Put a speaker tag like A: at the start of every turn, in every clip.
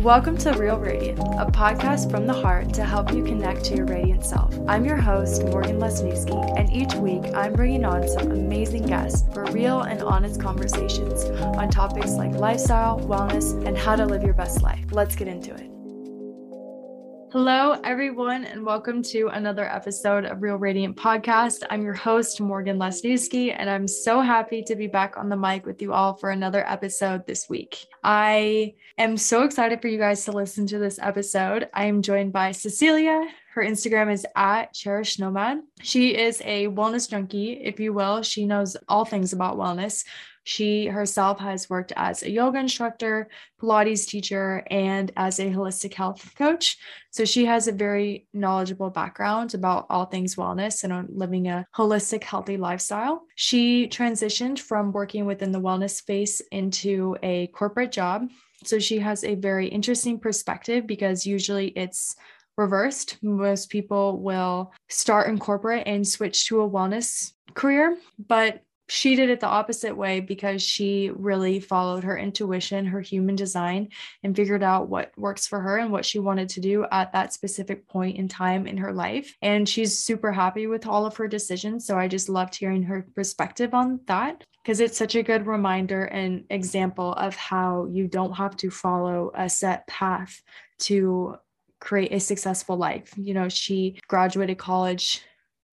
A: Welcome to Real Radiant, a podcast from the heart to help you connect to your radiant self. I'm your host, Morgan Lesniewski, and each week I'm bringing on some amazing guests for real and honest conversations on topics like lifestyle, wellness, and how to live your best life. Let's get into it. Hello, everyone, and welcome to another episode of Real Radiant Podcast. I'm your host, Morgan Lesniewski, and I'm so happy to be back on the mic with you all for another episode this week. I am so excited for you guys to listen to this episode. I am joined by Cecilia. Her Instagram is at Cherished Nomad. She is a wellness junkie, if you will. She knows all things about wellness. She herself has worked as a yoga instructor, Pilates teacher, and as a holistic health coach. So she has a very knowledgeable background about all things wellness and living a holistic, healthy lifestyle. She transitioned from working within the wellness space into a corporate job. So she has a very interesting perspective because usually it's reversed. Most people will start in corporate and switch to a wellness career, but she did it the opposite way because she really followed her intuition, her human design, and figured out what works for her and what she wanted to do at that specific point in time in her life. And she's super happy with all of her decisions. So I just loved hearing her perspective on that because it's such a good reminder and example of how you don't have to follow a set path to create a successful life. You know, she graduated college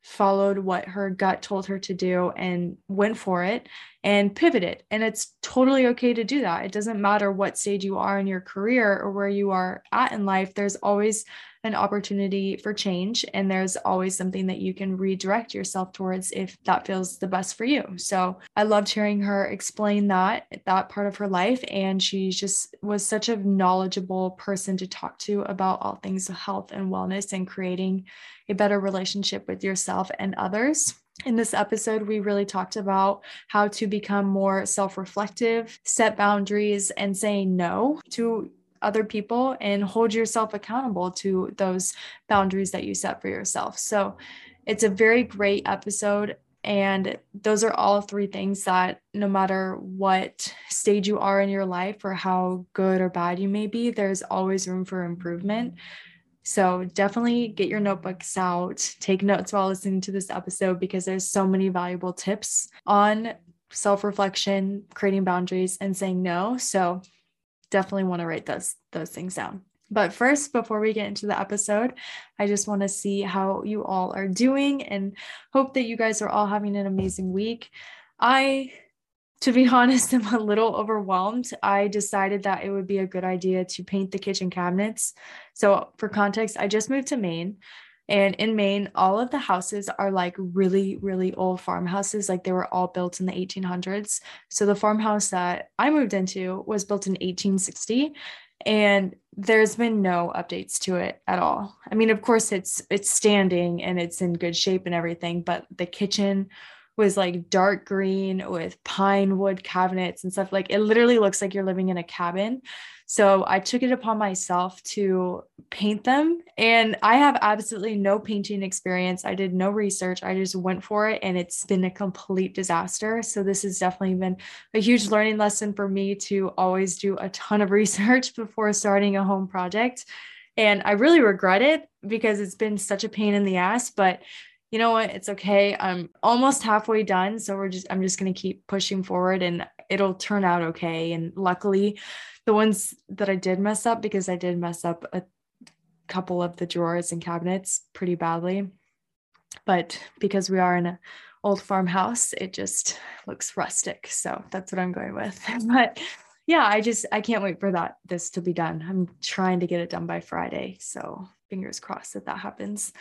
A: followed what her gut told her to do and went for it and pivoted. And it's totally okay to do that. It doesn't matter what stage you are in your career or where you are at in life, there's always an opportunity for change. And there's always something that you can redirect yourself towards if that feels the best for you. So I loved hearing her explain that, that part of her life. And she just was such a knowledgeable person to talk to about all things health and wellness and creating a better relationship with yourself and others. In this episode, we really talked about how to become more self reflective, set boundaries, and say no to other people and hold yourself accountable to those boundaries that you set for yourself. So it's a very great episode. And those are all three things that no matter what stage you are in your life or how good or bad you may be, there's always room for improvement. So definitely get your notebooks out, take notes while listening to this episode because there's so many valuable tips on self-reflection, creating boundaries and saying no. So definitely want to write those those things down. But first, before we get into the episode, I just want to see how you all are doing and hope that you guys are all having an amazing week. I to be honest, I'm a little overwhelmed. I decided that it would be a good idea to paint the kitchen cabinets. So, for context, I just moved to Maine. And in Maine, all of the houses are like really, really old farmhouses. Like they were all built in the 1800s. So the farmhouse that I moved into was built in 1860 and there's been no updates to it at all. I mean, of course it's it's standing and it's in good shape and everything, but the kitchen was like dark green with pine wood cabinets and stuff. Like it literally looks like you're living in a cabin. So I took it upon myself to paint them. And I have absolutely no painting experience. I did no research. I just went for it and it's been a complete disaster. So this has definitely been a huge learning lesson for me to always do a ton of research before starting a home project. And I really regret it because it's been such a pain in the ass. But you know what? It's okay. I'm almost halfway done so we're just i'm just going to keep pushing forward and it'll turn out okay. And luckily the ones that i did mess up because i did mess up a couple of the drawers and cabinets pretty badly but because we are in an old farmhouse it just looks rustic so that's what i'm going with. But yeah i just i can't wait for that this to be done. I'm trying to get it done by friday so fingers crossed that that happens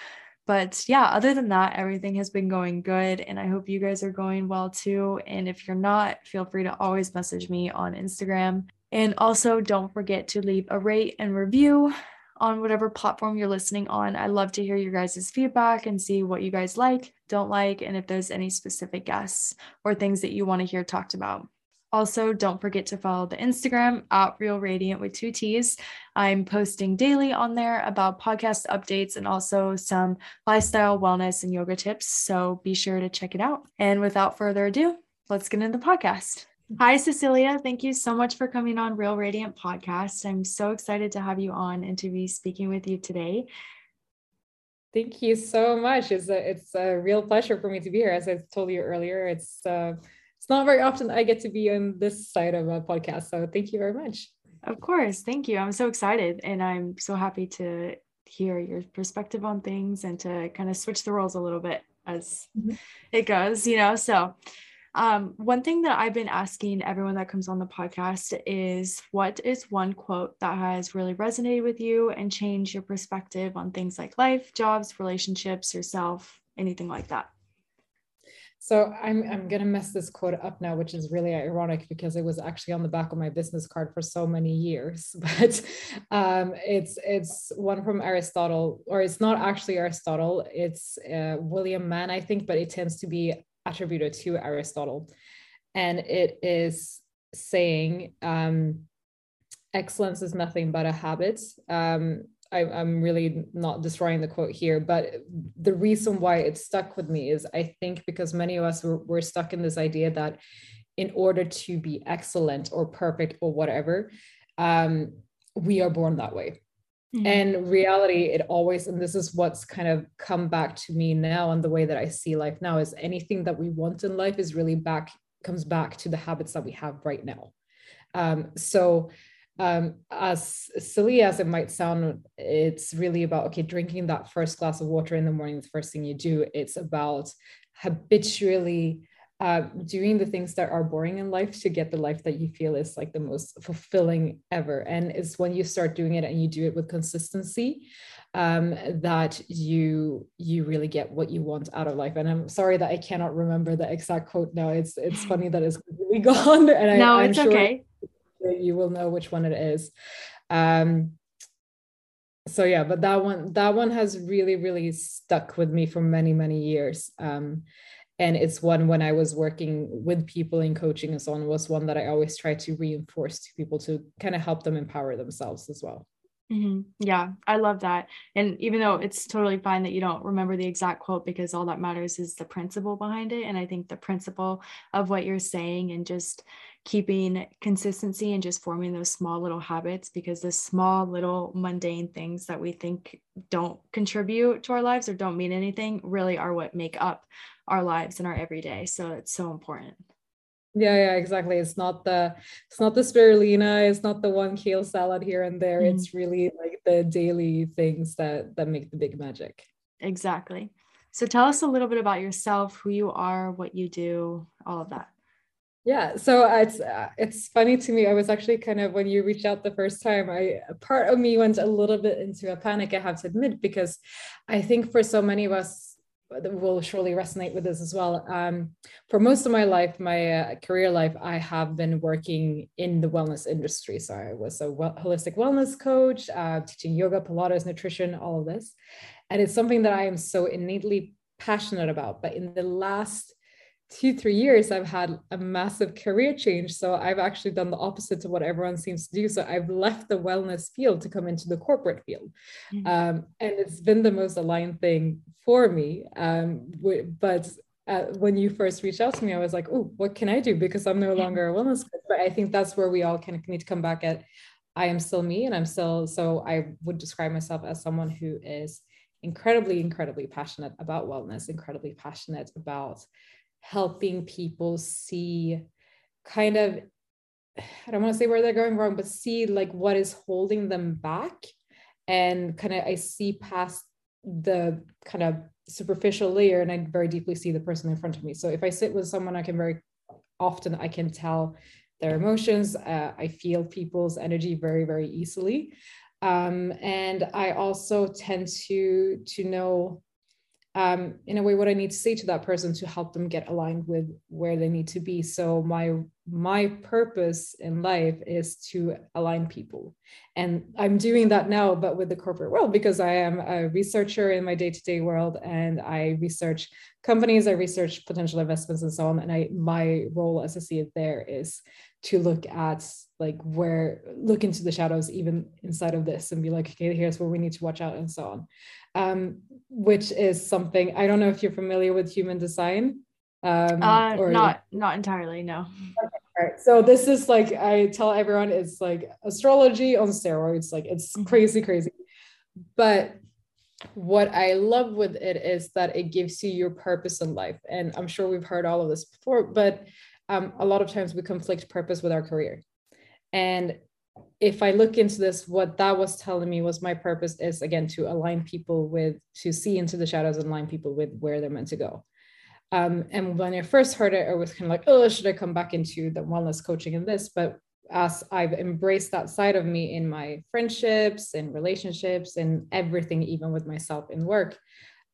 A: but yeah, other than that, everything has been going good. And I hope you guys are going well too. And if you're not, feel free to always message me on Instagram. And also, don't forget to leave a rate and review on whatever platform you're listening on. I love to hear your guys' feedback and see what you guys like, don't like, and if there's any specific guests or things that you want to hear talked about. Also, don't forget to follow the Instagram at Real Radiant with two T's. I'm posting daily on there about podcast updates and also some lifestyle, wellness, and yoga tips. So be sure to check it out. And without further ado, let's get into the podcast. Hi, Cecilia. Thank you so much for coming on Real Radiant Podcast. I'm so excited to have you on and to be speaking with you today.
B: Thank you so much. It's a, it's a real pleasure for me to be here. As I told you earlier, it's uh, it's not very often I get to be on this side of a podcast. So thank you very much.
A: Of course. Thank you. I'm so excited and I'm so happy to hear your perspective on things and to kind of switch the roles a little bit as mm-hmm. it goes, you know. So um, one thing that I've been asking everyone that comes on the podcast is what is one quote that has really resonated with you and changed your perspective on things like life, jobs, relationships, yourself, anything like that?
B: So I'm I'm gonna mess this quote up now, which is really ironic because it was actually on the back of my business card for so many years. But um, it's it's one from Aristotle, or it's not actually Aristotle. It's uh, William Mann, I think, but it tends to be attributed to Aristotle. And it is saying um, excellence is nothing but a habit. Um, I, am really not destroying the quote here, but the reason why it stuck with me is I think because many of us were, were stuck in this idea that in order to be excellent or perfect or whatever, um, we are born that way. Mm-hmm. And reality, it always, and this is what's kind of come back to me now and the way that I see life now is anything that we want in life is really back, comes back to the habits that we have right now. Um, so, um, as silly as it might sound, it's really about okay, drinking that first glass of water in the morning, the first thing you do. It's about habitually uh, doing the things that are boring in life to get the life that you feel is like the most fulfilling ever. And it's when you start doing it and you do it with consistency um, that you you really get what you want out of life. And I'm sorry that I cannot remember the exact quote now. It's it's funny that it's completely gone. And I,
A: no, it's sure okay.
B: You will know which one it is. Um, so yeah, but that one that one has really really stuck with me for many many years. Um, and it's one when i was working with people in coaching and so on was one that i always try to reinforce to people to kind of help them empower themselves as well
A: mm-hmm. yeah i love that and even though it's totally fine that you don't remember the exact quote because all that matters is the principle behind it and i think the principle of what you're saying and just keeping consistency and just forming those small little habits because the small little mundane things that we think don't contribute to our lives or don't mean anything really are what make up our lives and our everyday. So it's so important.
B: Yeah, yeah, exactly. It's not the it's not the spirulina, it's not the one kale salad here and there. Mm-hmm. It's really like the daily things that that make the big magic.
A: Exactly. So tell us a little bit about yourself, who you are, what you do, all of that.
B: Yeah, so it's uh, it's funny to me. I was actually kind of when you reached out the first time, I part of me went a little bit into a panic. I have to admit because I think for so many of us that will surely resonate with this as well. Um, for most of my life, my uh, career life, I have been working in the wellness industry. So I was a well, holistic wellness coach, uh, teaching yoga, Pilates, nutrition, all of this. And it's something that I am so innately passionate about. But in the last two three years i've had a massive career change. So i've actually done the opposite to what everyone seems to do. So i've left the wellness field to come into the corporate field. Mm-hmm. um, and it's been the most aligned thing for me. Um, but uh, when you first reached out to me i was like oh what can i do? Because i'm no longer a wellness coach but i think that's where we all kind of need to come back at i am still me and i'm still so i would describe myself as someone who is incredibly incredibly passionate about wellness incredibly passionate about helping people see kind of I don't want to say where they're going wrong, but see like what is holding them back. And kind of I see past the kind of superficial layer and I very deeply see the person in front of me. So if I sit with someone, I can very often I can tell their emotions. Uh, I feel people's energy very, very easily. Um, and I also tend to to know um, in a way what i need to say to that person to help them get aligned with where they need to be. So my my purpose in life is to align people. And i'm doing that now but with the corporate world because i am a researcher in my day-to-day world and i research companies i research potential investments and so on. And i my role as see it there is to look at like where look into the shadows even inside of this and be like okay here's where we need to watch out and so on um, which is something I don't know if you're familiar with human design.
A: Um, uh, or not not entirely, no.
B: All right. So this is like I tell everyone it's like astrology on steroids. Like it's mm-hmm. crazy, crazy. But what I love with it is that it gives you your purpose in life. And I'm sure we've heard all of this before, but um, a lot of times we conflict purpose with our career. And if I look into this, what that was telling me was my purpose is again to align people with, to see into the shadows and align people with where they're meant to go. Um, and when I first heard it, I was kind of like, oh, should I come back into the wellness coaching and this? But as I've embraced that side of me in my friendships and relationships and everything, even with myself in work,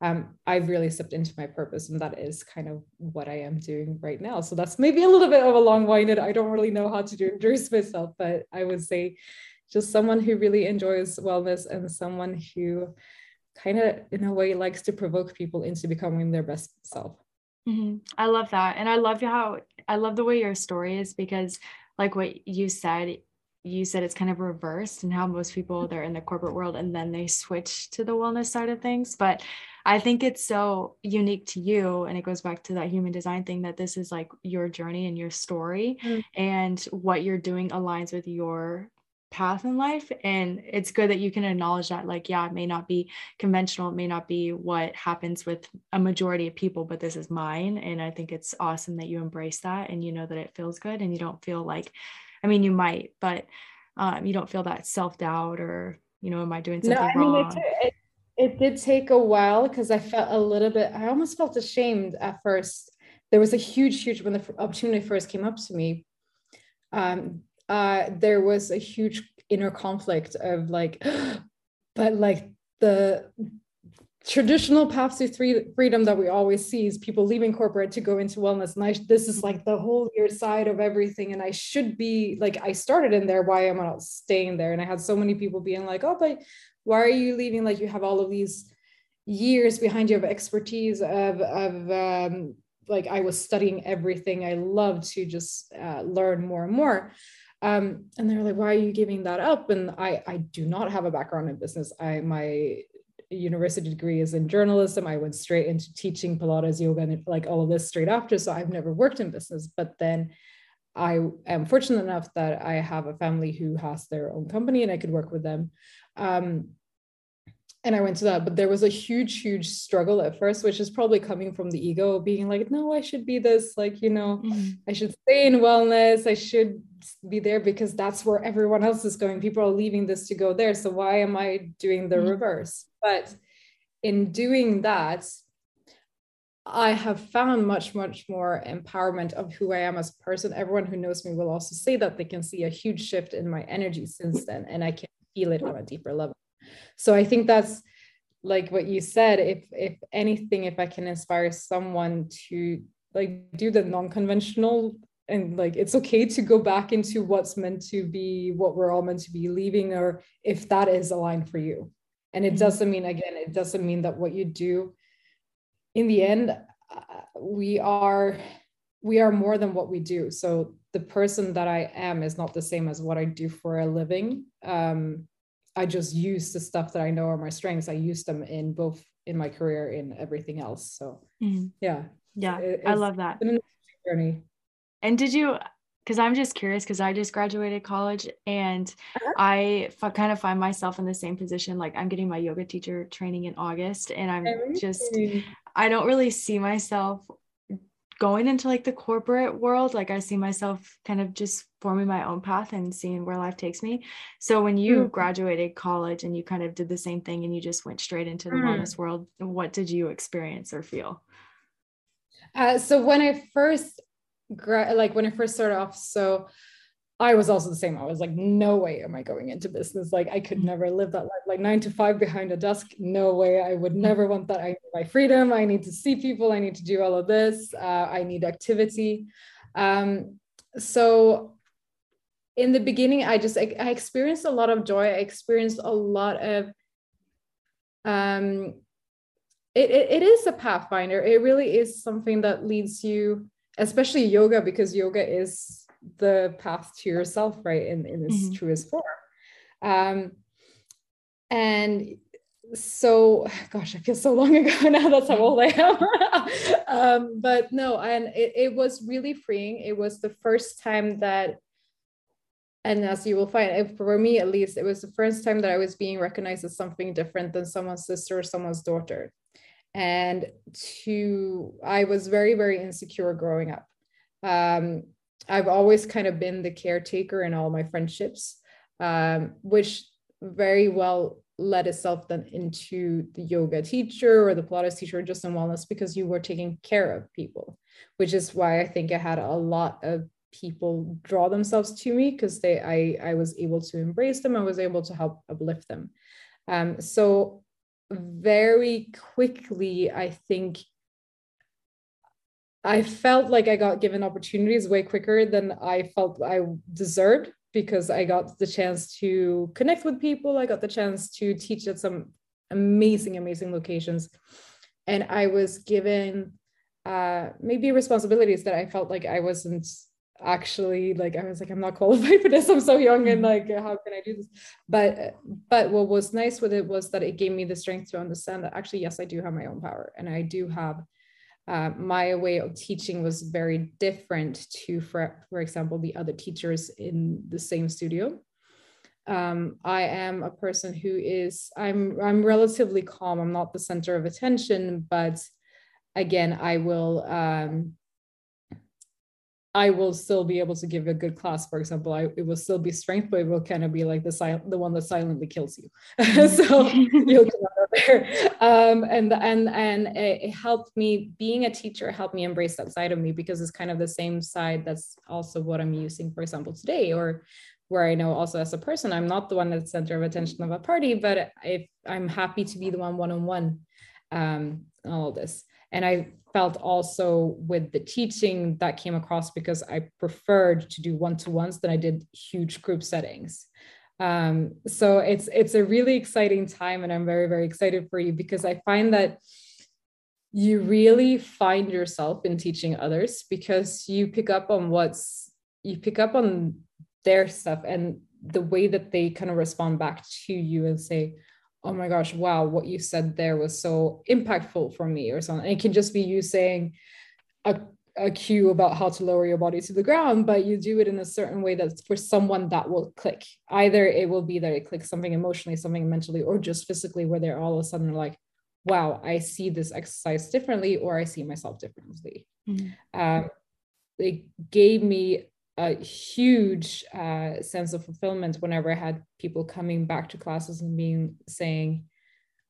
B: um, I've really stepped into my purpose. And that is kind of what I am doing right now. So that's maybe a little bit of a long winded. I don't really know how to introduce myself, but I would say just someone who really enjoys wellness and someone who kind of, in a way, likes to provoke people into becoming their best self.
A: Mm-hmm. I love that. And I love how I love the way your story is because like what you said, you said it's kind of reversed and how most people they're in the corporate world and then they switch to the wellness side of things. But I think it's so unique to you. And it goes back to that human design thing that this is like your journey and your story mm-hmm. and what you're doing aligns with your path in life and it's good that you can acknowledge that like yeah it may not be conventional it may not be what happens with a majority of people but this is mine and i think it's awesome that you embrace that and you know that it feels good and you don't feel like i mean you might but um, you don't feel that self-doubt or you know am i doing something no, I mean, wrong?
B: it, it, it did take a while because i felt a little bit i almost felt ashamed at first. There was a huge huge when the opportunity first came up to me um, uh, there was a huge inner conflict of like, but like the traditional path to three, freedom that we always see is people leaving corporate to go into wellness. And I, this is like the whole year side of everything. And I should be like, I started in there. Why am I not staying there? And I had so many people being like, oh, but why are you leaving? Like you have all of these years behind you of expertise of, of um, like I was studying everything. I love to just uh, learn more and more. Um, and they're like, why are you giving that up? And I, I do not have a background in business. I, my university degree is in journalism. I went straight into teaching Pilates, yoga, and like all of this straight after. So I've never worked in business, but then I am fortunate enough that I have a family who has their own company and I could work with them. Um, and I went to that, but there was a huge, huge struggle at first, which is probably coming from the ego being like, no, I should be this, like, you know, mm-hmm. I should stay in wellness. I should be there because that's where everyone else is going. People are leaving this to go there. So why am I doing the mm-hmm. reverse? But in doing that, I have found much, much more empowerment of who I am as a person. Everyone who knows me will also say that they can see a huge shift in my energy since then, and I can feel it on a deeper level so i think that's like what you said if if anything if i can inspire someone to like do the non-conventional and like it's okay to go back into what's meant to be what we're all meant to be leaving or if that is aligned for you. And it mm-hmm. doesn't mean again it doesn't mean that what you do in the end uh, we are we are more than what we do. So the person that i am is not the same as what i do for a living. Um, I just use the stuff that I know are my strengths. I use them in both in my career in everything else. So mm-hmm. yeah,
A: yeah, it, I love that
B: journey.
A: And did you? Because I'm just curious, because I just graduated college and uh-huh. I f- kind of find myself in the same position. Like I'm getting my yoga teacher training in August, and I'm just I don't really see myself going into like the corporate world like i see myself kind of just forming my own path and seeing where life takes me so when you mm. graduated college and you kind of did the same thing and you just went straight into the mm. wellness world what did you experience or feel
B: uh, so when i first gra- like when i first started off so I was also the same. I was like, no way am I going into business. Like, I could mm-hmm. never live that life. Like nine to five behind a desk. No way. I would mm-hmm. never want that. I need my freedom. I need to see people. I need to do all of this. Uh, I need activity. Um, so, in the beginning, I just I, I experienced a lot of joy. I experienced a lot of. Um, it, it, it is a pathfinder. It really is something that leads you, especially yoga, because yoga is the path to yourself, right, in, in its mm-hmm. truest form. Um, and so gosh i feel so long ago now that's how old i am. Um, but no and it, it was really freeing. It was the first time that and as you will find for me at least it was the first time that i was being recognized as something different than someone's sister or someone's daughter. And to i was very very insecure growing up. Um, i've always kind of been the caretaker in all my friendships um, which very well led itself then into the yoga teacher or the Pilates teacher, or just in wellness, because you were taking care of people, which is why I think I had a lot of people draw themselves to me because they I I was able to embrace them. I was able to help uplift them. Um, so very quickly, I think I felt like I got given opportunities way quicker than I felt I deserved because I got the chance to connect with people. I got the chance to teach at some amazing, amazing locations. And I was given uh, maybe responsibilities that I felt like I wasn't actually like I was like I'm not qualified for this I'm so young and like how can I do this but but what was nice with it was that it gave me the strength to understand that actually yes I do have my own power and I do have uh, my way of teaching was very different to, for, for example, the other teachers in the same studio. Um, I am a person who is, I'm, I'm relatively calm. I'm not the center of attention, but again, I will, um, I will still be able to give a good class. For example, I, it will still be strength, but it will kind of be like the silent, the one that silently kills you. so you'll come out there. Um, and and and it helped me being a teacher helped me embrace that side of me because it's kind of the same side that's also what I'm using, for example, today, or where I know also as a person, I'm not the one that's center of attention of a party, but if I'm happy to be the one one on one, um, all this. And I felt also with the teaching that came across because I preferred to do one to ones than I did huge group settings. Um, so it's it's a really exciting time, and I'm very very excited for you because I find that you really find yourself in teaching others because you pick up on what's you pick up on their stuff and the way that they kind of respond back to you and say oh my gosh, wow, what you said there was so impactful for me or something. it can just be you saying a, a cue about how to lower your body to the ground, but you do it in a certain way that's for someone that will click. Either it will be that it clicks something emotionally, something mentally, or just physically, where they're all of a sudden like, wow, I see this exercise differently, or I see myself differently. Mm-hmm. Um, it gave me a huge uh, sense of fulfillment whenever I had people coming back to classes and being saying,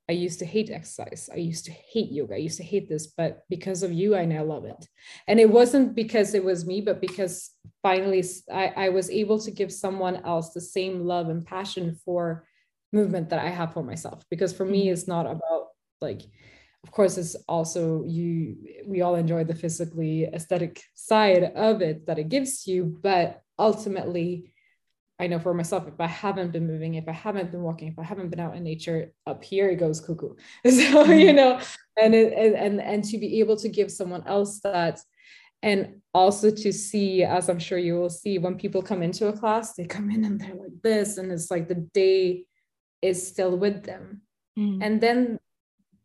B: I used to hate exercise. I used to hate yoga. I used to hate this, but because of you, I now love it. And it wasn't because it was me, but because finally I, I was able to give someone else the same love and passion for movement that I have for myself. Because for me, mm-hmm. it's not about like of course it's also you we all enjoy the physically aesthetic side of it that it gives you but ultimately i know for myself if i haven't been moving if i haven't been walking if i haven't been out in nature up here it goes cuckoo so mm-hmm. you know and it, and and to be able to give someone else that and also to see as i'm sure you will see when people come into a class they come in and they're like this and it's like the day is still with them mm. and then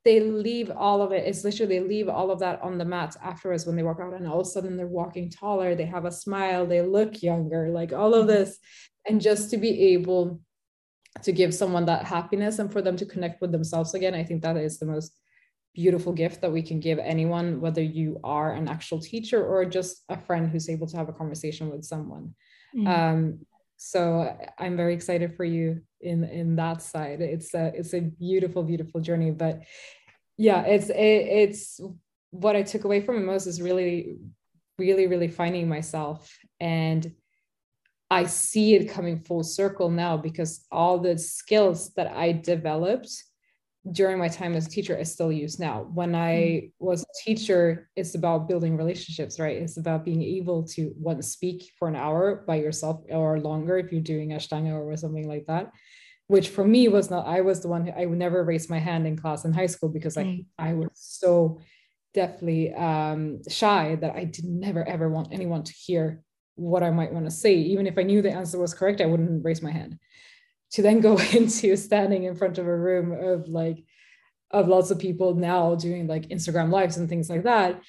B: they leave all of it. It's literally they leave all of that on the mat afterwards when they walk out, and all of a sudden they're walking taller. They have a smile. They look younger. Like all of this, and just to be able to give someone that happiness and for them to connect with themselves again, I think that is the most beautiful gift that we can give anyone, whether you are an actual teacher or just a friend who's able to have a conversation with someone. Mm. Um, so I'm very excited for you in in that side. It's a it's a beautiful, beautiful journey. But yeah it's it, it's what i took away from it most is really really really finding myself and i see it coming full circle now because all the skills that i developed during my time as a teacher I still use now. When I mm. was a teacher, it's about building relationships, right? It's about being able to one speak for an hour by yourself or longer if you're doing Ashtanga or something like that which for me was not i was the one who i would never raise my hand in class in high school because mm. i i was so definitely um, shy that i did never ever want anyone to hear what i might want to say even if i knew the answer was correct i wouldn't raise my hand to then go into standing in front of a room of like of lots of people now doing like Instagram lives and things like that.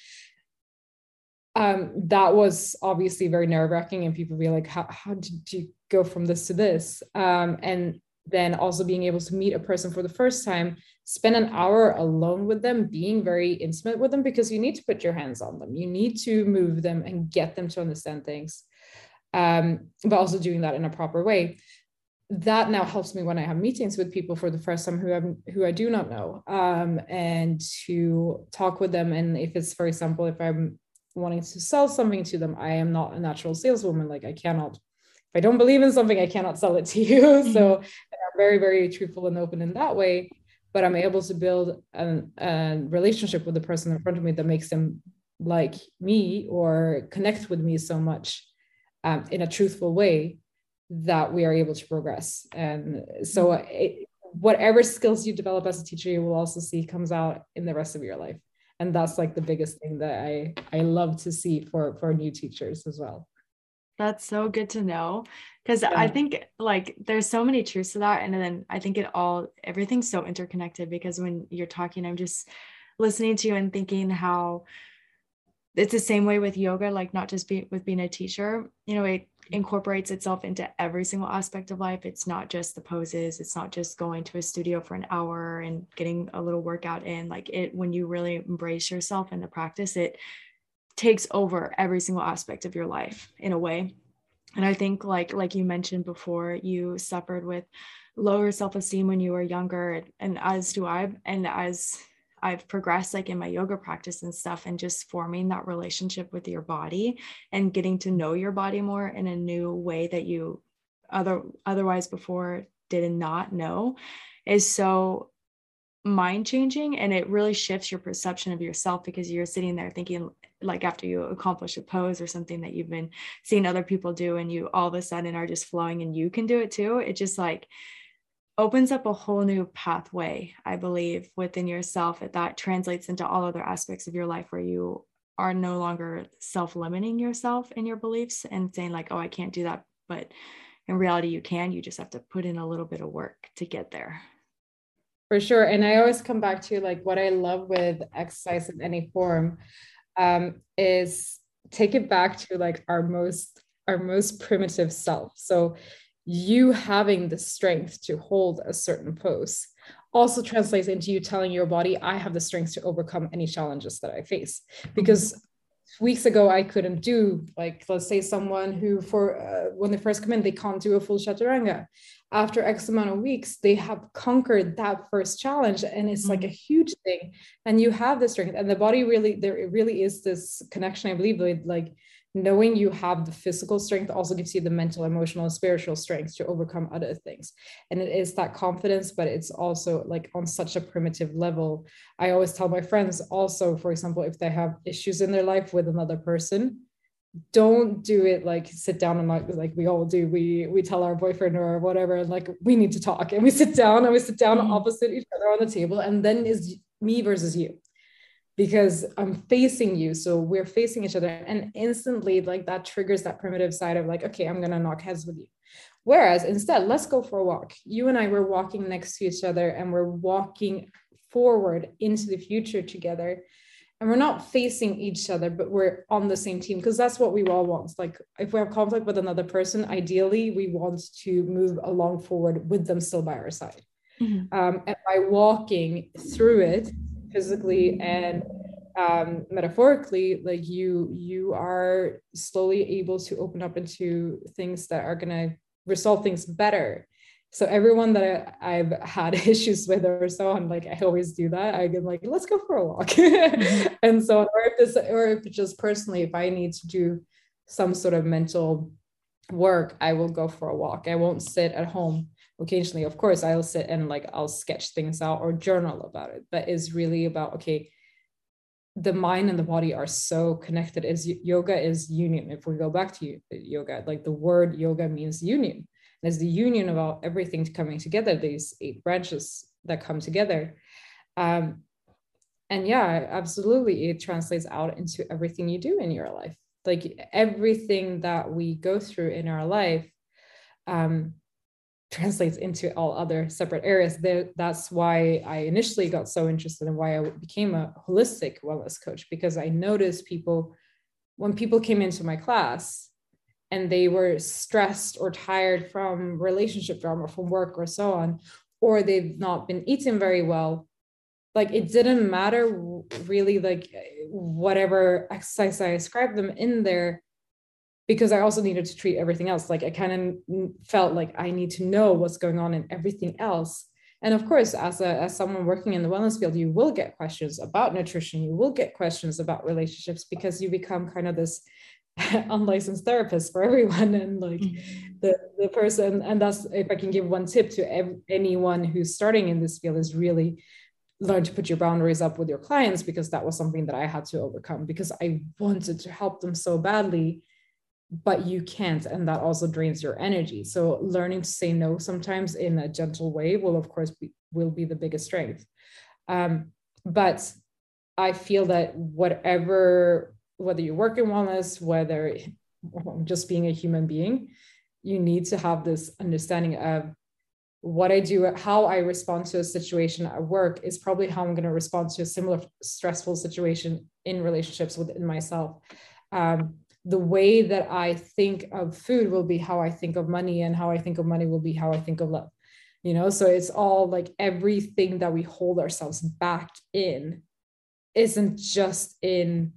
B: Um, that was obviously very nerve wracking, and people be like, how, how did you go from this to this? Um, and then also being able to meet a person for the first time, spend an hour alone with them, being very intimate with them, because you need to put your hands on them. You need to move them and get them to understand things, um, but also doing that in a proper way that now helps me when I have meetings with people for the first time who I'm who I do not know, um, and to talk with them. And if it's, for example, if I'm wanting to sell something to them, I am not a natural saleswoman. Like I cannot, if I don't believe in something, I cannot sell it to you. Mm-hmm. So I'm very, very truthful and open in that way. But I'm able to build a, a relationship with the person in front of me that makes them like me or connect with me so much um, in a truthful way that we are able to progress. And so, mm-hmm. it, whatever skills you develop as a teacher, you will also see comes out in the rest of your life. And that's like the biggest thing that I I love to see for for new teachers as well.
A: That's so good to know because yeah. I think like there's so many truths to that, and then I think it all everything's so interconnected because when you're talking, I'm just listening to you and thinking how it's the same way with yoga like not just be, with being a teacher you know it mm-hmm. incorporates itself into every single aspect of life. It's not just the poses, it's not just going to a studio for an hour and getting a little workout in. Like it, when you really embrace yourself in the practice, it takes over every single aspect of your life in a way. And I think like like you mentioned before, you suffered with lower self-esteem when you were younger and, and as do I and as I've progressed like in my yoga practice and stuff and just forming that relationship with your body and getting to know your body more in a new way that you other otherwise before did not know is so mind changing and it really shifts your perception of yourself because you're sitting there thinking like after you accomplish a pose or something that you've been seeing other people do and you all of a sudden are just flowing and you can do it too it just like opens up a whole new pathway, I believe, within yourself. That translates into all other aspects of your life where you are no longer self limiting yourself in your beliefs and saying, like, oh, I can't do that. But in reality, you can. You just have to put in a little bit of work to get there.
B: For sure. And I always come back to like what I love with exercise in any form um, is take it back to like our most our most primitive self. So you having the strength to hold a certain pose also translates into you telling your body, I have the strength to overcome any challenges that I face. Because weeks ago, I couldn't do, like, let's say someone who, for uh, when they first come in, they can't do a full chaturanga. After X amount of weeks, they have conquered that first challenge, and it's mm-hmm. like a huge thing. And you have the strength, and the body really, there really is this connection, I believe, with like knowing you have the physical strength also gives you the mental emotional and spiritual strength to overcome other things and it is that confidence but it's also like on such a primitive level i always tell my friends also for example if they have issues in their life with another person don't do it like sit down and like like we all do we we tell our boyfriend or whatever and like we need to talk and we sit down and we sit down mm-hmm. opposite each other on the table and then is me versus you because I'm facing you. So we're facing each other. And instantly, like that triggers that primitive side of like, okay, I'm going to knock heads with you. Whereas instead, let's go for a walk. You and I were walking next to each other and we're walking forward into the future together. And we're not facing each other, but we're on the same team because that's what we all want. Like, if we have conflict with another person, ideally, we want to move along forward with them still by our side. Mm-hmm. Um, and by walking through it, physically and um, metaphorically like you you are slowly able to open up into things that are going to resolve things better so everyone that I, have had issues with or so i'm like i always do that. I get like let's go for a walk. Mm-hmm. and so or if it's or if just personally if i need to do some sort of mental work i will go for a walk. I won't sit at home occasionally. Of course i'll sit and like i'll sketch things out or journal about it. But it's really about okay the mind and the body are so connected. Is yoga is union. If we go back to yoga like the word yoga means union and the union of all everything coming together these eight branches that come together um, and yeah absolutely it translates out into everything you do in your life like everything that we go through in our life um, translates into all other separate areas. That's why I initially got so interested in why I became a holistic wellness coach because I noticed people when people came into my class and they were stressed or tired from relationship drama from work or so on or they've not been eating very well like it didn't matter really like whatever exercise i ascribed them in there because i also needed to treat everything else. Like i kind of felt like i need to know what's going on in everything else. And of course as a as someone working in the wellness field you will get questions about nutrition you will get questions about relationships because you become kind of this unlicensed therapist for everyone and like mm-hmm. the the person and that's if i can give one tip to ev- anyone who's starting in this field is really learn to put your boundaries up with your clients because that was something that i had to overcome because i wanted to help them so badly but you can't and that also drains your energy so learning to say no sometimes in a gentle way will of course be will be the biggest strength um, but i feel that whatever whether you work in wellness whether just being a human being you need to have this understanding of what I do, how I respond to a situation at work is probably how I'm going to respond to a similar stressful situation in relationships within myself. Um, the way that I think of food will be how I think of money, and how I think of money will be how I think of love. You know, so it's all like everything that we hold ourselves back in isn't just in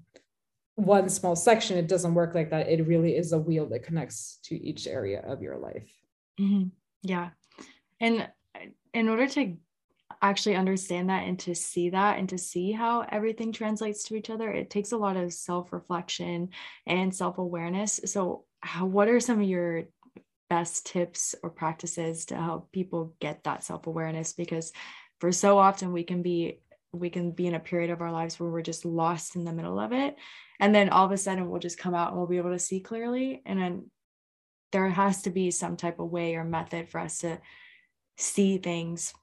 B: one small section. It doesn't work like that. It really is a wheel that connects to each area of your life.
A: Mm-hmm. Yeah. And in order to actually understand that and to see that and to see how everything translates to each other it takes a lot of self-reflection and self-awareness so how, what are some of your best tips or practices to help people get that self-awareness because for so often we can be we can be in a period of our lives where we're just lost in the middle of it and then all of a sudden we'll just come out and we'll be able to see clearly and then there has to be some type of way or method for us to see things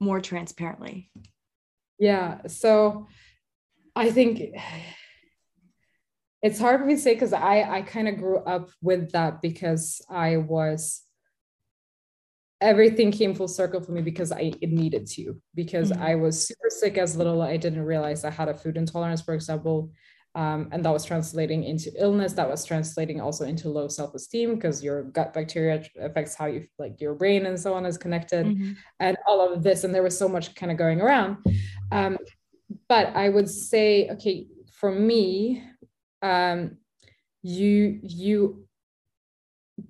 A: more transparently?
B: Yeah. So I think it's hard for me to say because I I kind of grew up with that because I was everything came full circle for me because I it needed to because mm-hmm. I was super sick as little I didn't realize I had a food intolerance for example um, and that was translating into illness that was translating also into low self-esteem because your gut bacteria affects how you like your brain and so on is connected mm-hmm. and all of this and there was so much kind of going around um, but i would say okay for me um, you you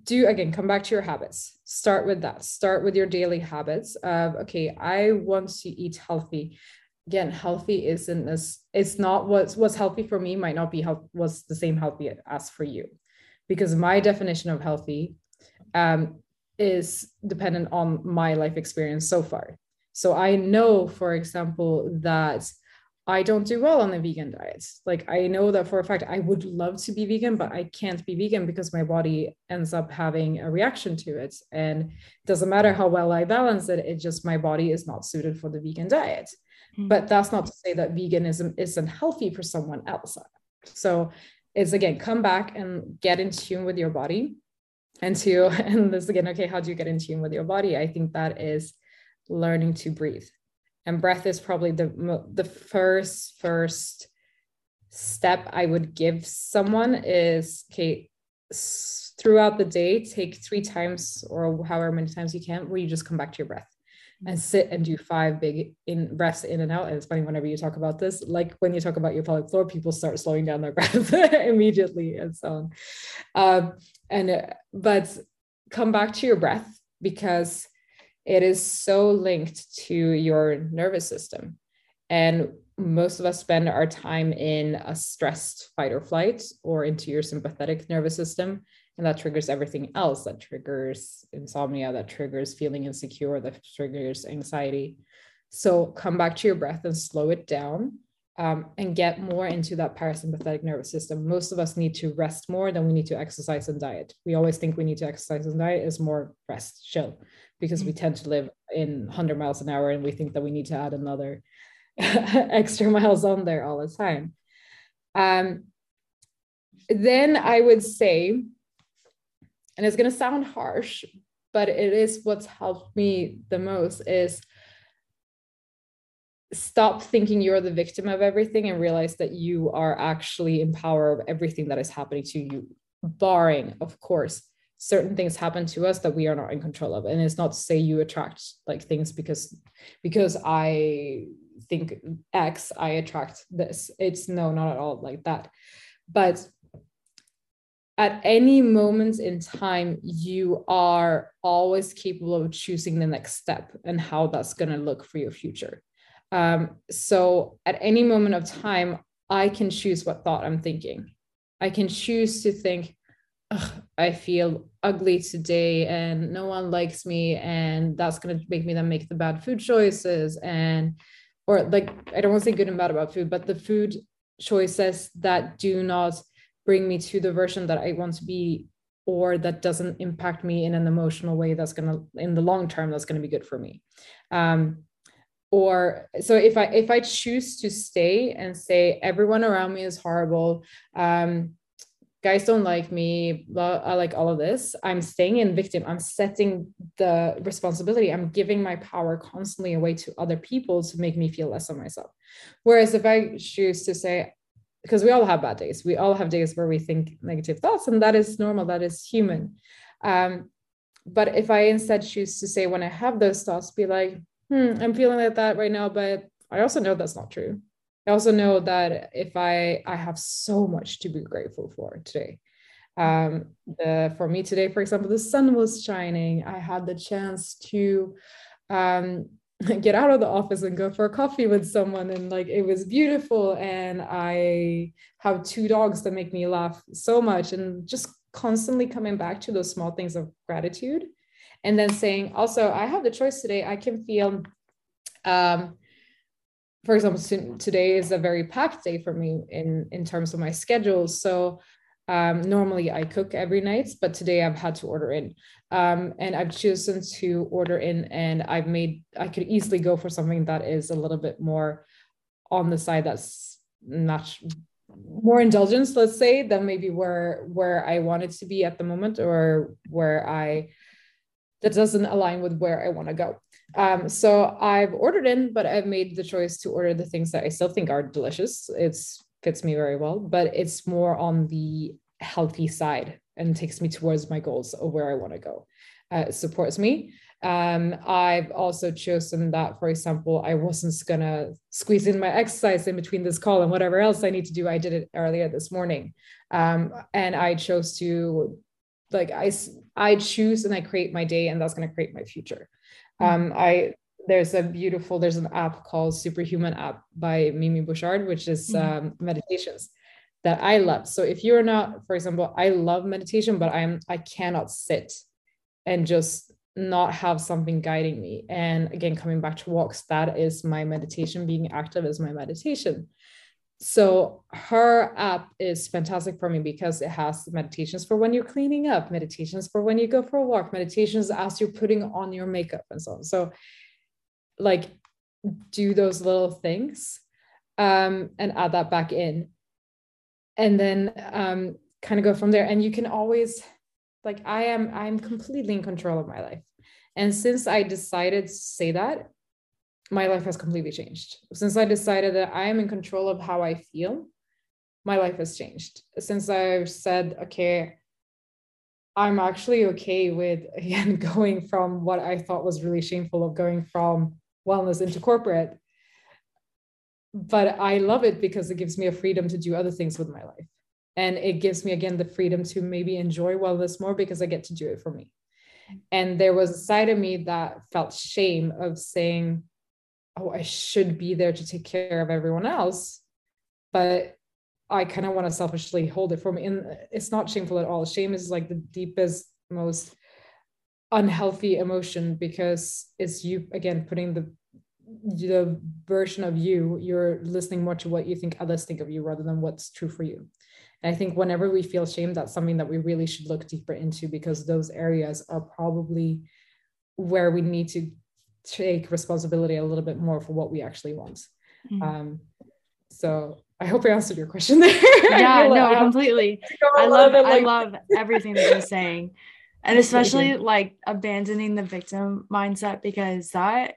B: do again come back to your habits. Start with that. Start with your daily habits of okay i want to eat healthy. Again healthy isn't as it's not what's what's healthy for me might not be health was the same healthy as for you. Because my definition of healthy um, is dependent on my life experience so far. So i know for example that i don't do well on a vegan diet like i know that for a fact i would love to be vegan but i can't be vegan because my body ends up having a reaction to it and it doesn't matter how well i balance it it just my body is not suited for the vegan diet Mm-hmm. But that's not to say that veganism isn't healthy for someone else. So it's again, come back and get in tune with your body. And to, and this again, okay, how do you get in tune with your body? I think that is learning to breathe. And breath is probably the, the first, first step I would give someone is, okay, throughout the day, take three times or however many times you can, where you just come back to your breath and sit and do five big in breaths in and out. And it's funny whenever you talk about this, like when you talk about your pelvic floor, people start slowing down their breath immediately and so on. Um, and but come back to your breath because it is so linked to your nervous system. And most of us spend our time in a stressed fight or flight or into your sympathetic nervous system. And that triggers everything else. That triggers insomnia that triggers feeling insecure that triggers anxiety. So come back to your breath and slow it down um, and get more into that parasympathetic nervous system. Most of us need to rest more than we need to exercise and diet. We always think we need to exercise and diet is more rest chill because we mm. tend to live in 100 miles an hour and we think that we need to add another extra miles on there all the time. Um, then i would say and it's going to sound harsh, but it is what's helped me the most is stop thinking you're the victim of everything and realize that you are actually in power of everything that is happening to you barring of course certain things happen to us that we are not in control of. And it's not to say you attract like things because because i think x i attract this. It's no not at all like that. But at any moment in time you are always capable of choosing the next step and how that's going to look for your future um, so at any moment of time i can choose what thought i'm thinking. I can choose to think I feel ugly today and no one likes me and that's going to make me then make the bad food choices and or like I don't want to say good and bad about food but the food choices that do not bring me to the version that I want to be or that doesn't impact me in an emotional way that's going to in the long term that's going to be good for me. Um or so if i if i choose to stay and say everyone around me is horrible um guys don't like me blah, I like all of this i'm staying in victim. I'm setting the responsibility. I'm giving my power constantly away to other people to make me feel less of myself. Whereas if i choose to say because we all have bad days. We all have days where we think negative thoughts and that is normal that is human. Um, but if i instead choose to say when i have those thoughts be like hmm i'm feeling like that right now but i also know that's not true I also know that if I I have so much to be grateful for today. Um, the, for me today, for example, the sun was shining. I had the chance to um, get out of the office and go for a coffee with someone, and like it was beautiful. And I have two dogs that make me laugh so much, and just constantly coming back to those small things of gratitude, and then saying also, I have the choice today. I can feel. Um, for example, today is a very packed day for me in in terms of my schedule. So um, normally I cook every night, but today I've had to order in, um, and I've chosen to order in, and I've made I could easily go for something that is a little bit more on the side that's not more indulgence, let's say, than maybe where where I wanted to be at the moment or where I that doesn't align with where I want to go. Um, so I've ordered in, but I've made the choice to order the things that I still think are delicious. It fits me very well, but it's more on the healthy side and takes me towards my goals of where I want to go. Uh, supports me. Um, I've also chosen that, for example, I wasn't gonna squeeze in my exercise in between this call and whatever else I need to do. I did it earlier this morning, um, and I chose to like I I choose and I create my day, and that's gonna create my future. Um, I there's a beautiful there's an app called Superhuman app by Mimi Bouchard, which is mm-hmm. um, meditations that I love. So if you're not, for example, I love meditation, but I'm I cannot sit and just not have something guiding me. And again, coming back to walks, that is my meditation. Being active is my meditation so her app is fantastic for me because it has meditations for when you're cleaning up meditations for when you go for a walk meditations as you're putting on your makeup and so on. So like do those little things um, and add that back in. And then um, kind of go from there. And you can always like i am i'm completely in control of my life. And since i decided to say that my life has completely changed. Since I decided that I am in control of how I feel, my life has changed. Since I've said, okay, I'm actually okay with again going from what I thought was really shameful of going from wellness into corporate. But I love it because it gives me a freedom to do other things with my life. And it gives me again the freedom to maybe enjoy wellness more because I get to do it for me. And there was a side of me that felt shame of saying, oh, I should be there to take care of everyone else. But I kind of want to selfishly hold it for me. And it's not shameful at all. Shame is like the deepest, most unhealthy emotion because it's you again putting the the version of you you're listening more to what you think others think of you rather than what's true for you and i think whenever we feel shame that's something that we really should look deeper into because those areas are probably where we need to take responsibility a little bit more for what we actually want. Mm-hmm. Um, so I hope I answered your question there.
A: Yeah, no, completely. I love like- I love everything that you're saying. and especially like abandoning the victim mindset because that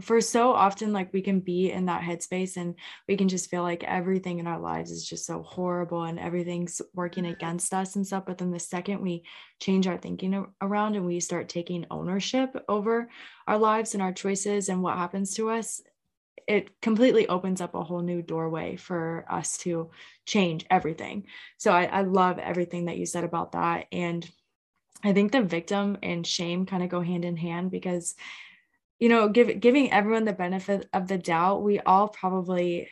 A: for so often like we can be in that headspace and we can just feel like everything in our lives is just so horrible and everything's working mm-hmm. against us and stuff. But then the second we change our thinking around and we start taking ownership over our lives and our choices and what happens to us it completely opens up a whole new doorway for us to change everything. So I, I love everything that you said about that. And i think the victim and shame kind of go hand in hand because you know, give, giving everyone the benefit of the doubt, we all probably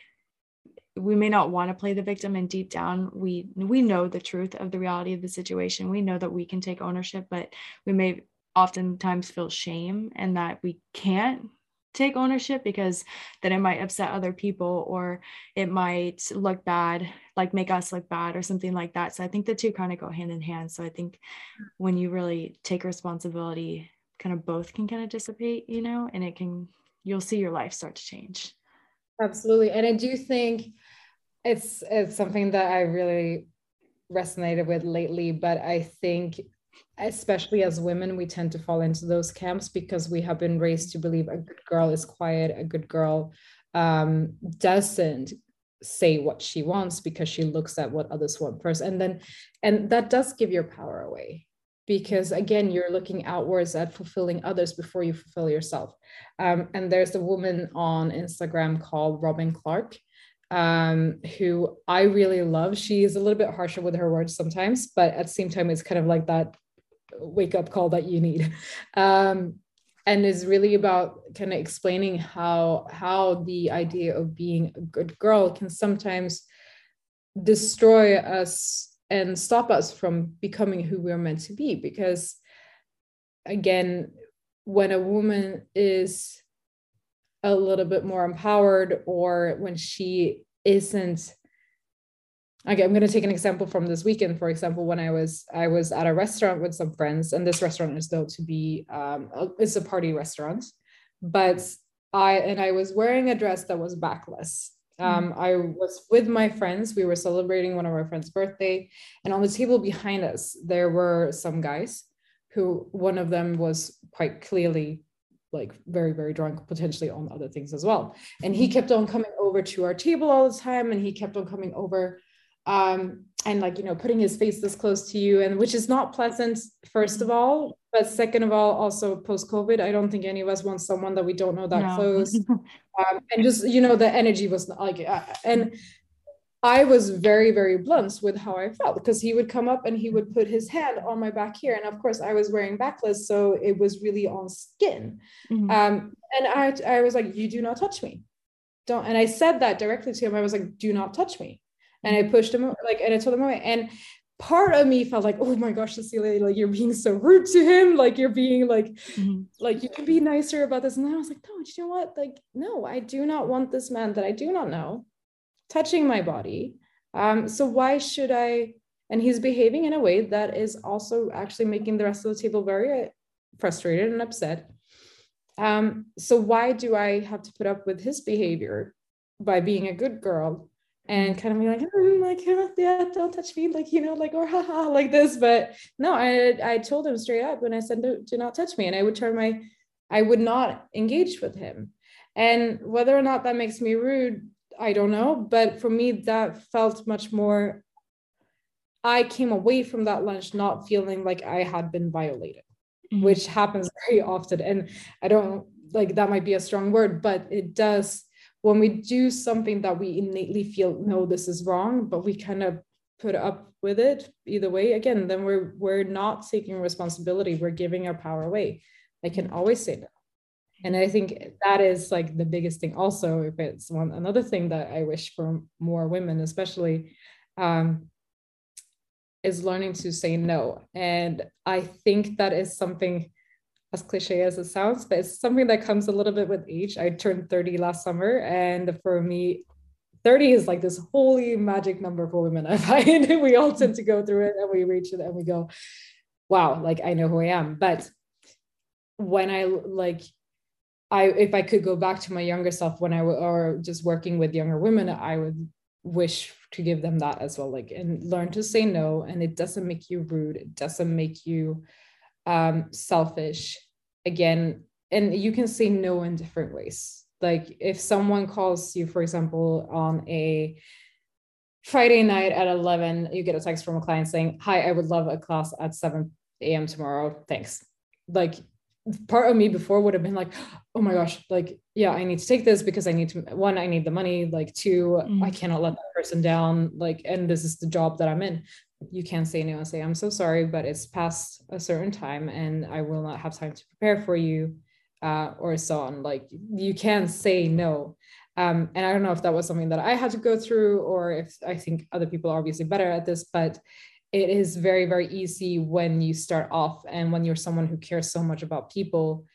A: we may not want to play the victim and deep down we we know the truth of the reality of the situation. We know that we can take ownership but we may oftentimes feel shame and that we can't take ownership because then it might upset other people or it might look bad like make us look bad or something like that. So i think the two kind of go hand in hand. So i think when you really take responsibility kind of both can kind of dissipate, you know, and it can, you'll see your life start to change.
B: Absolutely. And I do think it's, it's something that I really resonated with lately, but I think especially as women, we tend to fall into those camps because we have been raised to believe a good girl is quiet, a good girl um, doesn't say what she wants because she looks at what others want first. And then, and that does give your power away because again you're looking outwards at fulfilling others before you fulfill yourself. Um, and there's a woman on instagram called robin clark um, who i really love. She is a little bit harsher with her words sometimes but at the same time it's kind of like that wake up call that you need. Um, and is really about kind of explaining how how the idea of being a good girl can sometimes destroy us and stop us from becoming who we're meant to be because again when a woman is a little bit more empowered or when she isn't okay i'm going to take an example from this weekend. For example when i was i was at a restaurant with some friends and this restaurant is though to be um it's a party restaurant but i and i was wearing a dress that was backless um, I was with my friends. We were celebrating one of our friends' birthday, and on the table behind us, there were some guys who one of them was quite clearly like very very drunk potentially on other things as well and he kept on coming over to our table all the time and he kept on coming over um, and like you know putting his face this close to you and which is not pleasant first of all but second of all also post covid i don't think any of us want someone that we don't know that no. close. Um, and just you know the energy was not like uh, and i was very very blunt with how i felt because he would come up and he would put his hand on my back here and of course i was wearing backless so it was really on skin. Mm-hmm. um, and i i was like you do not touch me. Don't and i said that directly to him. I was like do not touch me and I pushed him like and I told him away. And part of me felt like, oh my gosh, Cecilia, like you're being so rude to him. Like you're being like, mm-hmm. like you can be nicer about this. And then I was like, no, you know what? Like, no, I do not want this man that I do not know touching my body. Um, so why should I? And he's behaving in a way that is also actually making the rest of the table very frustrated and upset. Um, so why do I have to put up with his behavior by being a good girl and kind of be like, mm, like, yeah, don't touch me, like, you know, like, or haha, like this. But no, I I told him straight up and I said, do, do not touch me. And I would turn my, I would not engage with him. And whether or not that makes me rude, I don't know. But for me, that felt much more, I came away from that lunch not feeling like I had been violated, mm-hmm. which happens very often. And I don't like that might be a strong word, but it does when we do something that we innately feel no this is wrong but we kind of put up with it either way again then we're we're not taking responsibility. We're giving our power away. I can always say no. And i think that is like the biggest thing. Also if it's one another thing that i wish for more women especially um, is learning to say no. And i think that is something as cliche as it sounds, but it's something that comes a little bit with age. I turned 30 last summer, and for me, 30 is like this holy magic number for women. I find we all mm-hmm. tend to go through it and we reach it and we go, wow, like I know who I am. But when I like, I if I could go back to my younger self when I or just working with younger women, I would wish to give them that as well, like and learn to say no. And it doesn't make you rude. It doesn't make you um, selfish. Again and you can say no in different ways. Like if someone calls you for example on a friday night at 11 you get a text from a client saying hi i would love a class at 7 a.m tomorrow. Thanks. Like part of me before would have been like oh my gosh like yeah i need to take this because i need to one i need the money like 2 mm. i cannot let that person down like and this is the job that i'm in you can't say no and say i'm so sorry but it's past a certain time and i will not have time to prepare for you uh, or so on. Like you can say no. Um, and i don't know if that was something that i had to go through or if i think other people are obviously better at this but it is very very easy when you start off and when you're someone who cares so much about people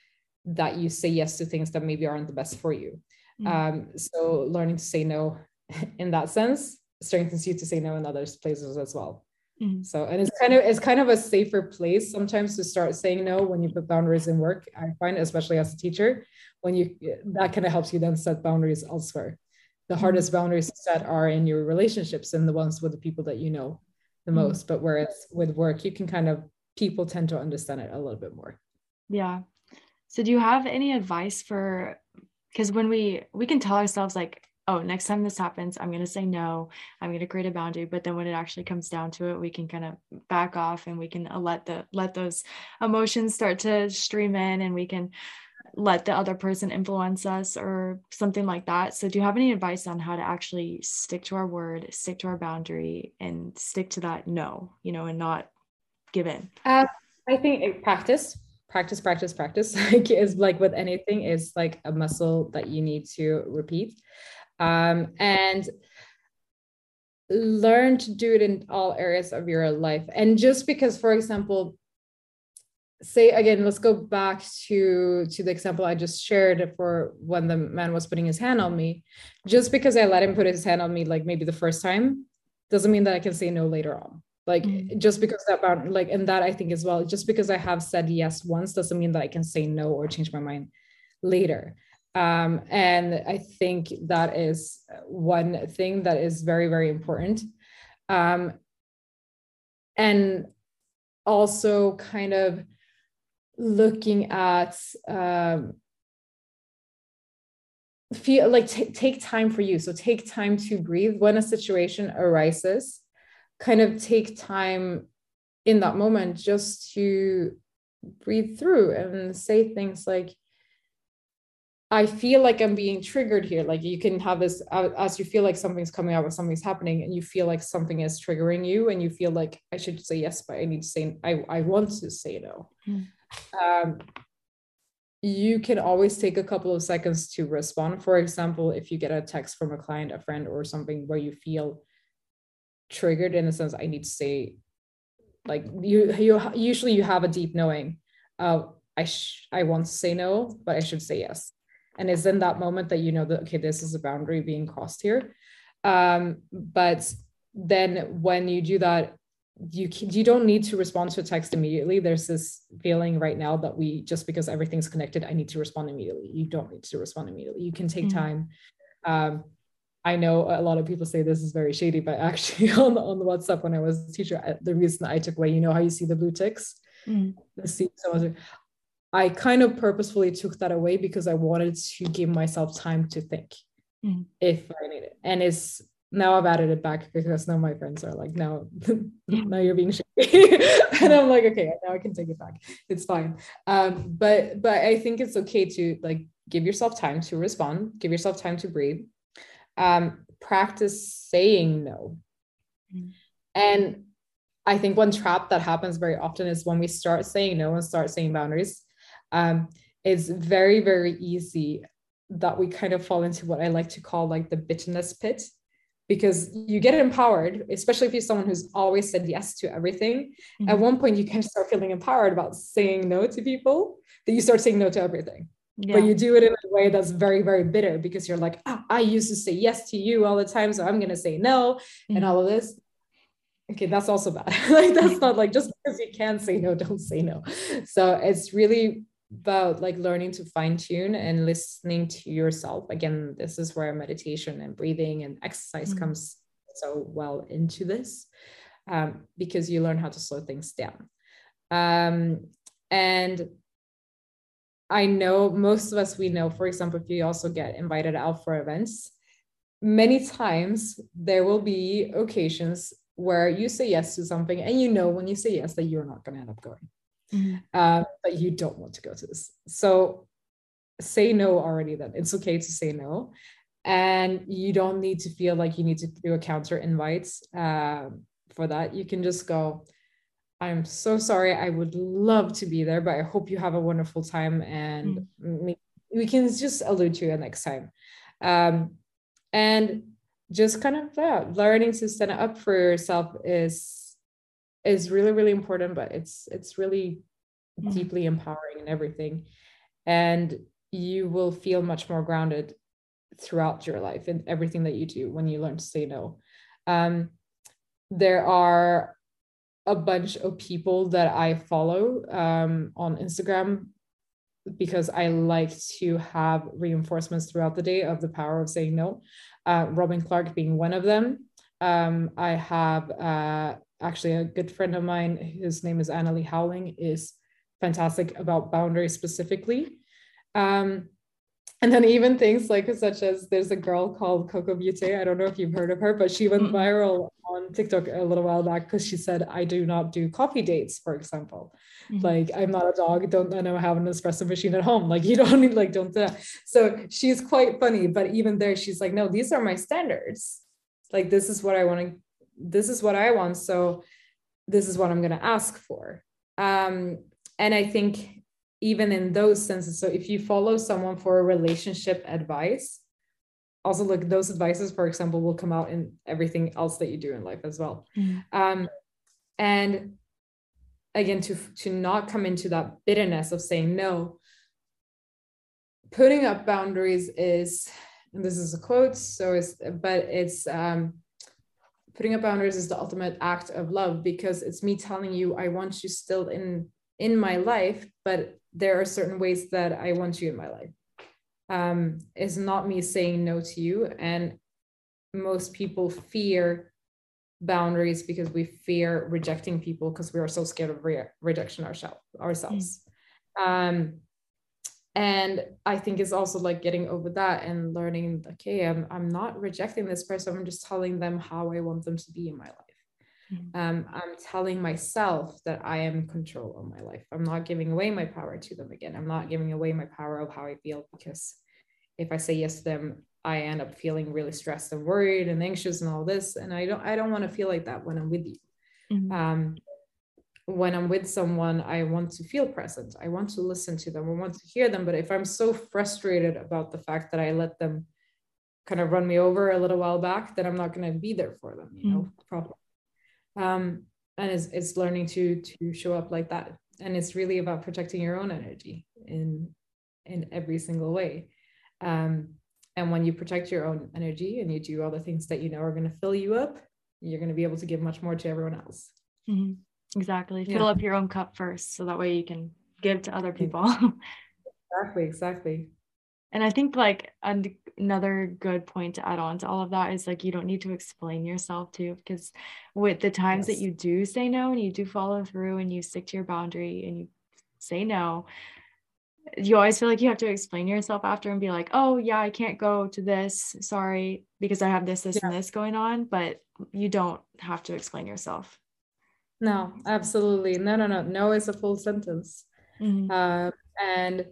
B: that you say yes to things that maybe aren't the best for you. Mm-hmm. um, so learning to say no in that sense strengthens you to say no in other places as well mm-hmm. so and it's kind of it's kind of a safer place sometimes to start saying no when you put boundaries in work i find especially as a teacher when you that kind of helps you then set boundaries elsewhere the mm-hmm. hardest boundaries to set are in your relationships and the ones with the people that you know the mm-hmm. most but whereas with work you can kind of people tend to understand it a little bit more
A: yeah so do you have any advice for because when we we can tell ourselves like oh next time this happens i'm going to say no i'm going to create a boundary but then when it actually comes down to it we can kind of back off and we can let the let those emotions start to stream in and we can let the other person influence us or something like that. So, do you have any advice on how to actually stick to our word, stick to our boundary, and stick to that no, you know, and not give in?
B: Uh, I think practice, practice, practice, practice. Like is like with anything is like a muscle that you need to repeat, um, and learn to do it in all areas of your life. And just because, for example, say again let's go back to to the example i just shared for when the man was putting his hand on me just because i let him put his hand on me like maybe the first time doesn't mean that i can say no later on like mm-hmm. just because that bound like and that i think as well just because i have said yes once doesn't mean that i can say no or change my mind later um, and i think that is one thing that is very very important. Um, and also kind of looking at um, feel like t- take time for you. So take time to breathe. When a situation arises kind of take time in that moment just to breathe through and say things like I feel like I'm being triggered here. Like you can have this as you feel like something's coming out or something's happening, and you feel like something is triggering you, and you feel like I should say yes, but I need to say I I want to say no. Mm um, you can always take a couple of seconds to respond. For example, if you get a text from a client, a friend, or something where you feel triggered in a sense, I need to say, like you, you usually you have a deep knowing. Uh, I sh- I want to say no, but I should say yes. And it's in that moment that you know that okay, this is a boundary being crossed here. Um, but then when you do that, you you don't need to respond to a text immediately there's this feeling right now that we just because everything's connected i need to respond immediately you don't need to respond immediately you can take mm-hmm. time um, i know a lot of people say this is very shady but actually on the, on the whatsapp when i was a teacher the reason i took away you know how you see the blue ticks mm-hmm. the see so i kind of purposefully took that away because i wanted to give myself time to think mm-hmm. if i need it and it's now I've added it back because now my friends are like, no, now you're being shady. and I'm like, okay, now I can take it back. It's fine. Um, but but I think it's okay to like give yourself time to respond, give yourself time to breathe. Um, practice saying no. Mm-hmm. And I think one trap that happens very often is when we start saying no and start saying boundaries. Um, it's very, very easy that we kind of fall into what I like to call like the bitterness pit because you get empowered, especially if you're someone who's always said yes to everything. Mm-hmm. At one point, you kind of start feeling empowered about saying no to people, that you start saying no to everything. Yeah. But you do it in a way that's very, very bitter because you're like, oh, I used to say yes to you all the time, so I'm going to say no mm-hmm. and all of this. Okay, that's also bad. like, that's not like just because you can say no, don't say no. So it's really about like learning to fine tune and listening to yourself. Again this is where meditation and breathing and exercise mm-hmm. comes so well into this um, because you learn how to slow things down. Um, and I know most of us we know, for example, if you also get invited out for events, many times there will be occasions where you say yes to something and you know when you say yes that you're not going to end up going mm-hmm. uh, but you don't want to go to this. So say no already then. It's okay to say no. And you don't need to feel like you need to do a counter invite uh, for that. You can just go i'm so sorry. I would love to be there but i hope you have a wonderful time and mm-hmm. we can just allude to it next time. Um, and just kind of yeah, learning to stand up for yourself is is really really important but it's it's really mm-hmm. deeply empowering and everything and you will feel much more grounded throughout your life and everything that you do when you learn to say no um, there are a bunch of people that i follow um, on instagram because I like to have reinforcements throughout the day of the power of saying no. Uh, Robin Clark being one of them. Um, I have uh, actually a good friend of mine, his name is Annalie Howling, is fantastic about boundaries specifically. Um, and then even things like such as there's a girl called Coco Butte. I don't know if you've heard of her, but she went viral on TikTok a little while back because she said, I do not do coffee dates, for example. Mm-hmm. Like I'm not a dog, don't I know have an espresso machine at home. Like you don't need like don't do that. So she's quite funny, but even there, she's like, no, these are my standards. Like this is what I want to, this is what I want. So this is what I'm gonna ask for. Um, and I think even in those senses so if you follow someone for a relationship advice also look, those advices for example will come out in everything else that you do in life as well mm. um, and again to to not come into that bitterness of saying no putting up boundaries is and this is a quote so it's but it's um putting up boundaries is the ultimate act of love because it's me telling you i want you still in in my life but there are certain ways that I want you in my life. Um, it's not me saying no to you. And most people fear boundaries because we fear rejecting people because we are so scared of re- rejection ourselves ourselves. Mm. Um, and I think it's also like getting over that and learning, okay, I'm, I'm not rejecting this person. I'm just telling them how I want them to be in my life. Mm-hmm. Um, I'm telling myself that I am in control of my life. I'm not giving away my power to them again. I'm not giving away my power of how I feel because if I say yes to them, I end up feeling really stressed and worried and anxious and all this. And I don't I don't want to feel like that when I'm with you. Mm-hmm. Um, when I'm with someone, I want to feel present. I want to listen to them. I want to hear them. But if I'm so frustrated about the fact that I let them kind of run me over a little while back, then I'm not going to be there for them, you know, mm-hmm. properly um, and it's, it's learning to to show up like that and it's really about protecting your own energy in in every single way um, and when you protect your own energy and you do all the things that you know are going to fill you up you're going to be able to give much more to everyone else
A: mm-hmm. Exactly. Fill up your own cup first so that way you can give to other mm-hmm. people.
B: Exactly exactly.
A: And i think like another good point to add on to all of that is like you don't need to explain yourself too because with the times yes. that you do say no and you do follow through and you stick to your boundary and you say no you always feel like you have to explain yourself after and be like oh yeah i can't go to this. Sorry because i have this this yeah. and this going on but you don't have to explain yourself
B: no absolutely no no no no is a full sentence mm-hmm. uh, and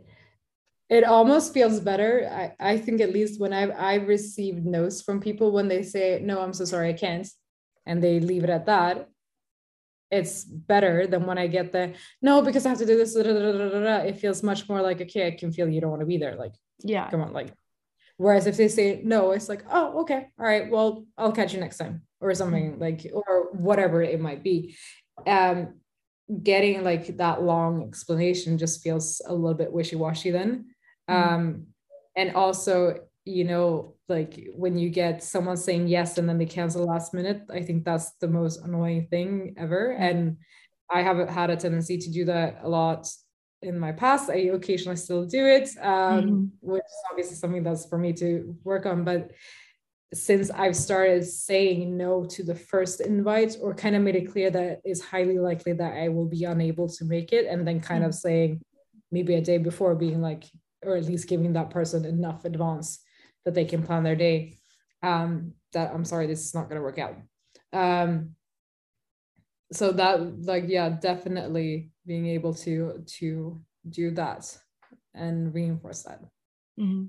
B: it almost feels better. I, I think at least when I've I've received notes from people when they say, no, I'm so sorry, I can't, and they leave it at that. It's better than when I get the no, because I have to do this. Da, da, da, it feels much more like, okay, I can feel you don't want to be there. Like,
A: yeah,
B: come on, like. Whereas if they say no, it's like, oh, okay, all right, well, I'll catch you next time, or something like, or whatever it might be. Um, getting like that long explanation just feels a little bit wishy-washy then Mm-hmm. um and also you know like when you get someone saying yes and then they cancel last minute i think that's the most annoying thing ever mm-hmm. and i haven't had a tendency to do that a lot in my past i occasionally still do it um, mm-hmm. which is obviously something that's for me to work on but since I've started saying no to the first invite or kind of made it clear that it's highly likely that I will be unable to make it, and then kind mm-hmm. of saying maybe a day before being like, or at least giving that person enough advance that they can plan their day. Um, that I'm sorry, this is not going to work out. Um, so that like yeah, definitely being able to to do that and reinforce that.
A: Mm-hmm.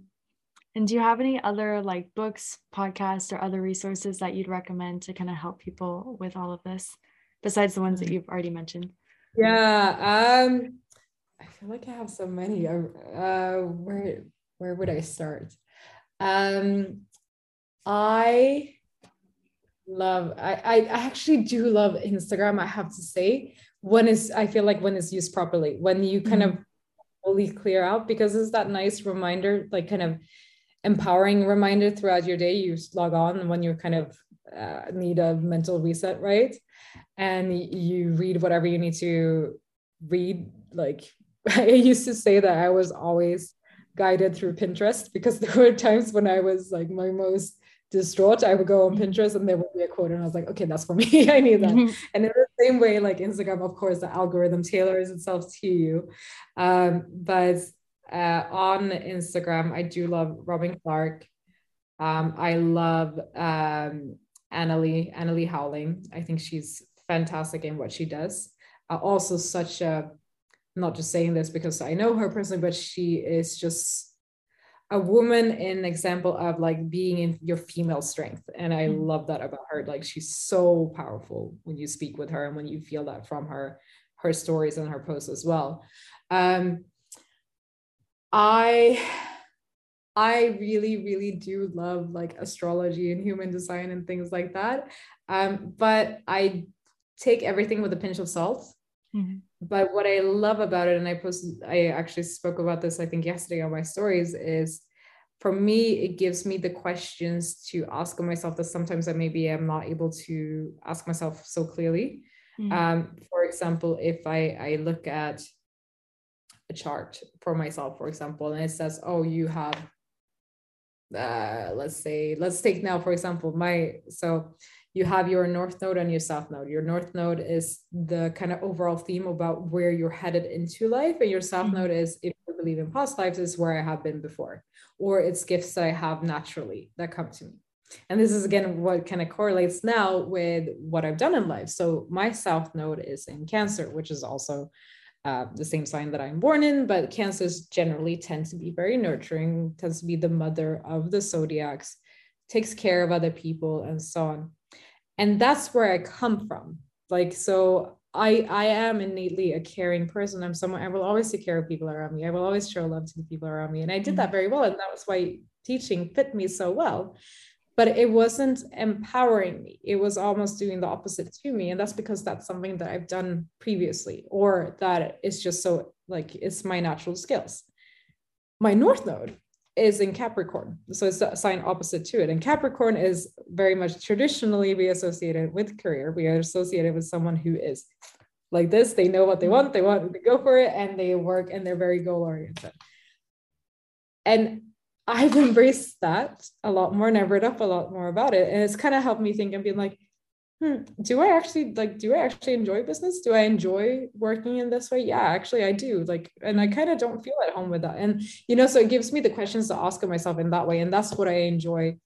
A: And do you have any other like books, podcasts, or other resources that you'd recommend to kind of help people with all of this, besides the ones that mm. you've already mentioned?
B: Yeah, um, I feel like I have so many. Uh, uh where where would I start? Um, I love. I I actually do love Instagram. I have to say, when is I feel like when it's used properly, when you kind mm-hmm. of fully clear out, because it's that nice reminder, like kind of empowering reminder throughout your day. You log on when you're kind of uh, need a mental reset, right? And you read whatever you need to read. Like I used to say that I was always guided through Pinterest because there were times when I was like my most distraught, I would go on Pinterest and there would be a quote, and I was like, okay, that's for me. I need that. Mm-hmm. And in the same way, like Instagram, of course, the algorithm tailors itself to you. Um, but uh, on Instagram, I do love Robin Clark. Um, I love um, Annalie, Annalie Howling. I think she's fantastic in what she does. Uh, also, such a, not just saying this because I know her personally, but she is just a woman an example of like being in your female strength. And I mm-hmm. love that about her. Like she's so powerful when you speak with her and when you feel that from her, her stories and her posts as well. Um, I I really, really do love like astrology and human design and things like that. Um, but I take everything with a pinch of salt. Mm-hmm. But what I love about it, and I posted, I actually spoke about this, I think yesterday on my stories, is for me, it gives me the questions to ask myself that sometimes I maybe am not able to ask myself so clearly. Mm-hmm. Um, for example, if I, I look at chart for myself, for example, and it says, oh, you have, uh, let's say, let's take now, for example, my, so you have your north node and your south node. Your north node is the kind of overall theme about where you're headed into life, and your south mm-hmm. node is, if you believe in past lives, is where I have been before, or it's gifts that I have naturally that come to me. And this is again what kind of correlates now with what I've done in life. So my south node is in Cancer, which is also uh, the same sign that I'm born in, but cancers generally tend to be very nurturing, tends to be the mother of the zodiacs, takes care of other people, and so on. And that's where I come from. Like, so I I am innately a caring person. I'm someone I will always take care of people around me. I will always show love to the people around me. And I did that mm-hmm. very well. And that was why teaching fit me so well but it wasn't empowering me. It was almost doing the opposite to me. And that's because that's something that I've done previously, or that is just so like it's my natural skills. My North Node is in Capricorn. So it's a sign opposite to it. And Capricorn is very much traditionally be associated with career. We are associated with someone who is like this. They know what they want, they want to go for it, and they work and they're very goal oriented. And I've embraced that a lot more and I've read up a lot more about it. And it's kind of helped me think and being like, hmm, do I actually like, do I actually enjoy business? Do I enjoy working in this way? Yeah, actually I do. Like, and I kind of don't feel at home with that. And, you know, so it gives me the questions to ask of myself in that way. And that's what I enjoy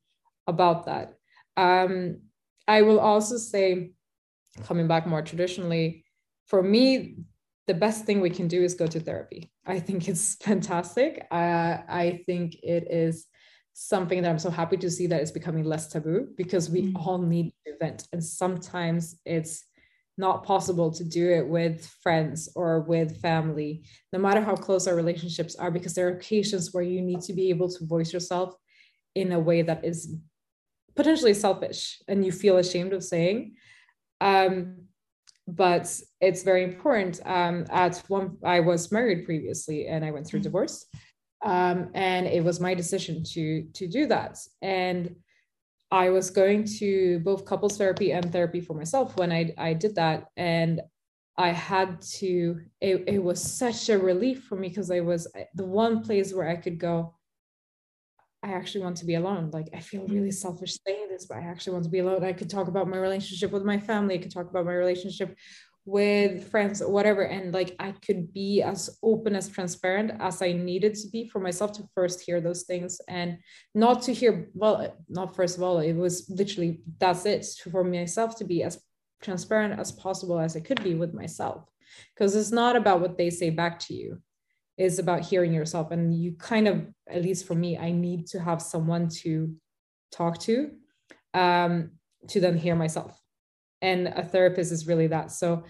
B: about that. Um, I will also say, coming back more traditionally, for me, the best thing we can do is go to therapy. I think it's fantastic. Uh, I think it is something that I'm so happy to see that it's becoming less taboo because we mm. all need to vent. And sometimes it's not possible to do it with friends or with family, no matter how close our relationships are, because there are occasions where you need to be able to voice yourself in a way that is potentially selfish and you feel ashamed of saying. Um, but it's very important. Um, at one, I was married previously, and I went through mm-hmm. divorce, um, and it was my decision to to do that. And I was going to both couples therapy and therapy for myself when I I did that, and I had to. It, it was such a relief for me because I was the one place where I could go. I actually want to be alone. Like I feel really mm-hmm. selfish saying this, but I actually want to be alone. I could talk about my relationship with my family. I could talk about my relationship with friends or whatever. And like I could be as open as transparent as I needed to be for myself to first hear those things and not to hear, well, not first of all, it was literally that's it for myself to be as transparent as possible as I could be with myself. Because it's not about what they say back to you is about hearing yourself. And you kind of at least for me i need to have someone to talk to um, to then hear myself. And a therapist is really that. So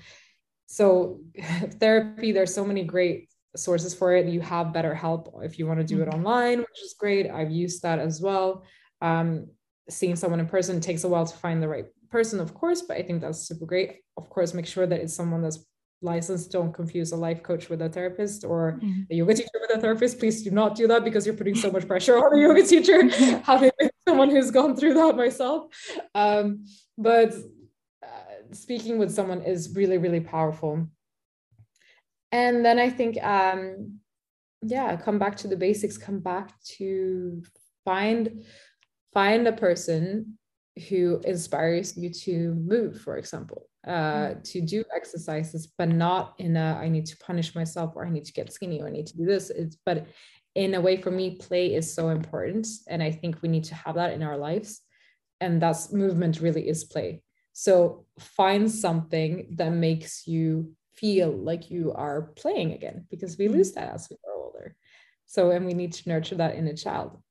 B: so therapy there's so many great sources for it. You have BetterHelp if you want to do it mm-hmm. online which is great. I've used that as well. Um, seeing someone in person takes a while to find the right person of course but i think that's super great. Of course make sure that it's someone that's licensed don't confuse a life coach with a therapist or mm-hmm. a yoga teacher with a therapist please do not do that because you're putting so much pressure on a yoga teacher. Having someone who's gone through that myself. Um, but uh, speaking with someone is really really powerful. And then i think um, yeah come back to the basics come back to find find a person who inspires you to move for example uh, mm. to do exercises, but not in a I need to punish myself or I need to get skinny or I need to do this. It's but in a way for me, play is so important. And I think we need to have that in our lives. And that's movement really is play. So find something that makes you feel like you are playing again because we lose that as we grow older. So, and we need to nurture that in a child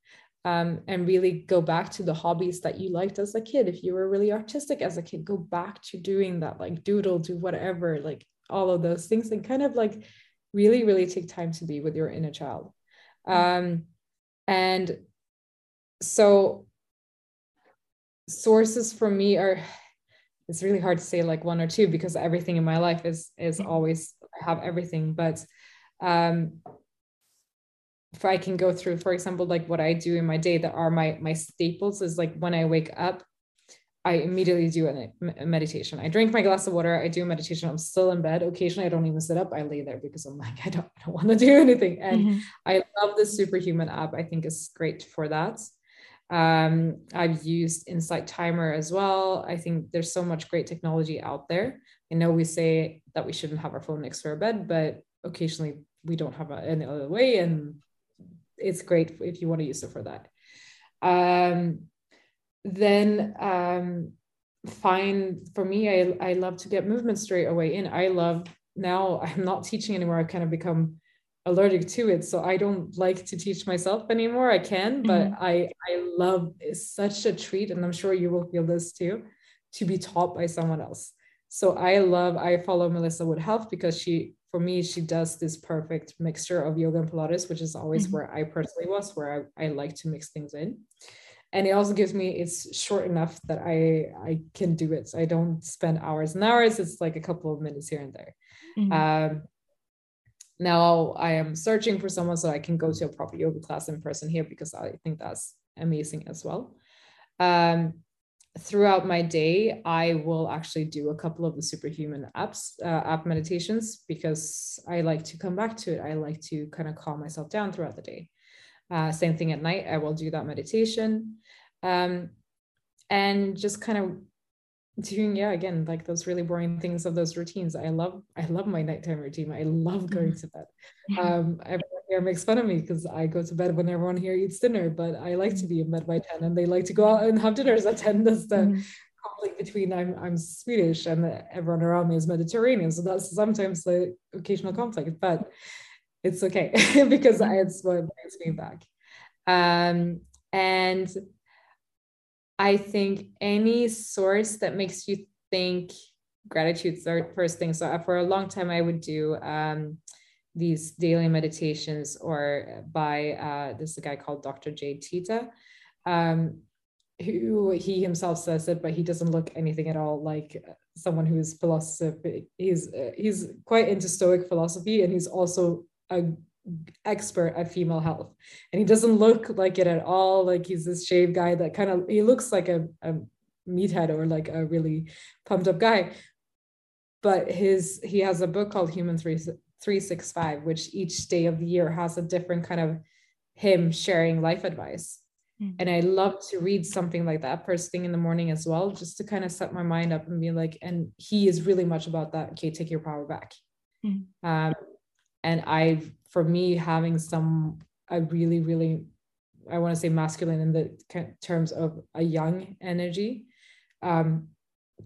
B: um, and really go back to the hobbies that you liked as a kid. If you were really artistic as a kid, go back to doing that, like doodle, do whatever, like all of those things, and kind of like really, really take time to be with your inner child. Um, and so, sources for me are it's really hard to say like one or two because everything in my life is is always I have everything, but um if I can go through, for example, like what I do in my day that are my my staples is like when I wake up, I immediately do a, meditation. I drink my glass of water. I do a meditation. I'm still in bed. Occasionally, I don't even sit up. I lay there because I'm like, I don't, I don't want to do anything. And mm-hmm. I love the Superhuman app. I think is great for that. Um, I've used Insight Timer as well. I think there's so much great technology out there. I know we say that we shouldn't have our phone next to our bed, but occasionally we don't have it any other way, and it's great if you want to use it for that. Um, then um, find for me, I, I love to get movement straight away in. I love now I'm not teaching anymore. I've kind of become allergic to it. So I don't like to teach myself anymore. I can, but mm-hmm. I I love it's such a treat, and I'm sure you will feel this too, to be taught by someone else. So I love, I follow Melissa Wood Health because she for me, she does this perfect mixture of yoga and Pilates, which is always mm-hmm. where I personally was, where I, I like to mix things in. And it also gives me, it's short enough that I I can do it. So I don't spend hours and hours. It's like a couple of minutes here and there. Mm-hmm. Um, now I am searching for someone so I can go to a proper yoga class in person here because I think that's amazing as well. Um, throughout my day, I will actually do a couple of the superhuman apps, uh, app meditations, because I like to come back to it. I like to kind of calm myself down throughout the day. Uh, same thing at night, I will do that meditation. Um, and just kind of doing yeah again like those really boring things of those routines i love i love my nighttime routine i love going to bed um everyone here makes fun of me because i go to bed when everyone here eats dinner but i like to be in bed by 10 and they like to go out and have dinners at 10 that's the mm-hmm. conflict between i'm i'm swedish and everyone around me is mediterranean so that's sometimes the occasional conflict but it's okay because it's what brings me back um and I think any source that makes you think gratitude first thing. So for a long time, I would do um, these daily meditations or by uh, this is a guy called Dr. Jay Tita, um, who he himself says it, but he doesn't look anything at all like someone who is philosophy. He's uh, he's quite into Stoic philosophy, and he's also a expert at female health and he doesn't look like it at all like he's this shaved guy that kind of he looks like a, a meathead or like a really pumped up guy but his he has a book called human 3, 365 which each day of the year has a different kind of him sharing life advice Mm-hmm. And I love to read something like that first thing in the morning as well, just to kind of set my mind up and be like, and he is really much about that. Okay, take your power back. Mm-hmm. Um, and I, for me, having some, I really, really, I want to say masculine in the terms of a yang energy, um,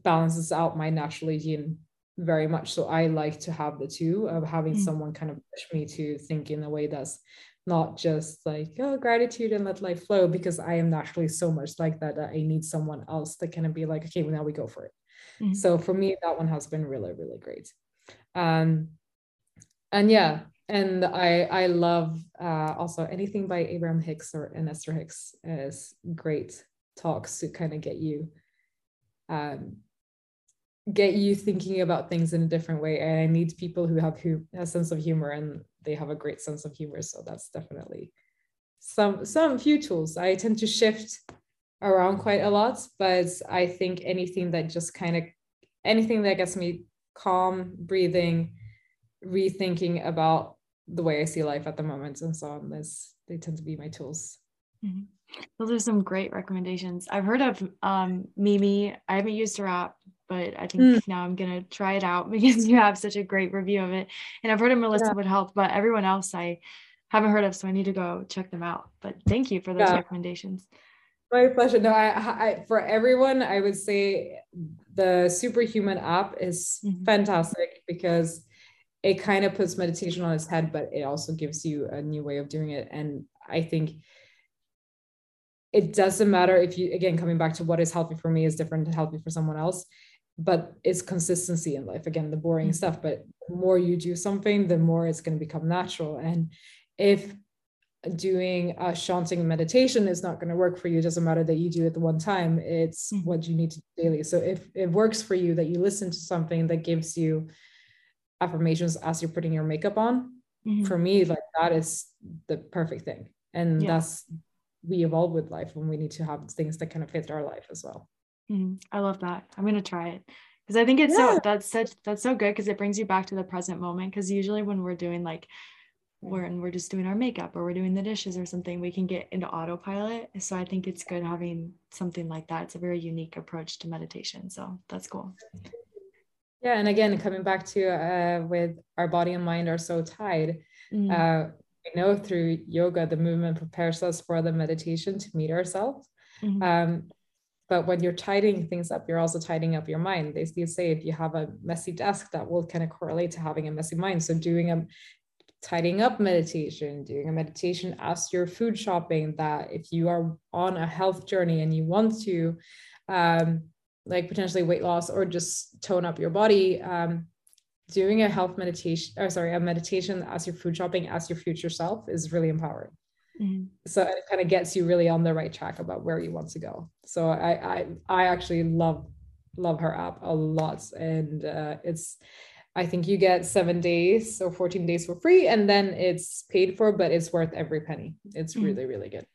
B: balances out my naturally yin very much. So I like to have the two of having mm-hmm. someone kind of push me to think in a way that's not just like oh gratitude and let life flow because i am naturally so much like that that i need someone else that can be like okay well, now we go for it mm-hmm. so for me that one has been really really great um and yeah and i i love uh also anything by abraham hicks or and esther hicks is great talks to kind of get you um get you thinking about things in a different way and i need people who have who a sense of humor and they have a great sense of humor so that's definitely some some few tools. I tend to shift around quite a lot but i think anything that just kind of anything that gets me calm breathing rethinking about the way i see life at the moment and so on this they tend to be my tools.
A: Mm-hmm. those are some great recommendations. I've heard of um mimi. I haven't used her app but I think mm. now I'm gonna try it out because you have such a great review of it. And I've heard of Melissa yeah. would help, but everyone else I haven't heard of, so I need to go check them out. But thank you for those yeah. recommendations.
B: My pleasure. No, I, I, for everyone, I would say the Superhuman app is mm-hmm. fantastic because it kind of puts meditation on its head, but it also gives you a new way of doing it. And I think it doesn't matter if you again coming back to what is healthy for me is different to healthy for someone else but it's consistency in life again the boring mm-hmm. stuff but more you do something the more it's going to become natural and if doing a chanting meditation is not going to work for you it doesn't matter that you do it the one time it's mm-hmm. what you need to do daily so if it works for you that you listen to something that gives you affirmations as you're putting your makeup on mm-hmm. for me like that is the perfect thing and yeah. that's we evolve with life when we need to have things that kind of fit our life as well
A: Mm, I love that. I'm gonna try it because I think it's yeah. so that's such that's so good because it brings you back to the present moment. Because usually when we're doing like we're and we're just doing our makeup or we're doing the dishes or something, we can get into autopilot. So I think it's good having something like that. It's a very unique approach to meditation. So that's cool.
B: Yeah, and again, coming back to uh, with our body and mind are so tied. Mm. Uh, we know through yoga, the movement prepares us for the meditation to meet ourselves. Mm-hmm. Um, but when you're tidying things up, you're also tidying up your mind. They still say if you have a messy desk, that will kind of correlate to having a messy mind. So doing a tidying up meditation, doing a meditation as you're food shopping, that if you are on a health journey and you want to um, like potentially weight loss or just tone up your body, um, doing a health meditation, or sorry, a meditation as you're food shopping as your future self is really empowering. Mm-hmm. So it kind of gets you really on the right track about where you want to go. So I I I actually love love her app a lot, and uh, it's I think you get seven days or 14 days for free, and then it's paid for, but it's worth every penny. It's mm-hmm. really really good.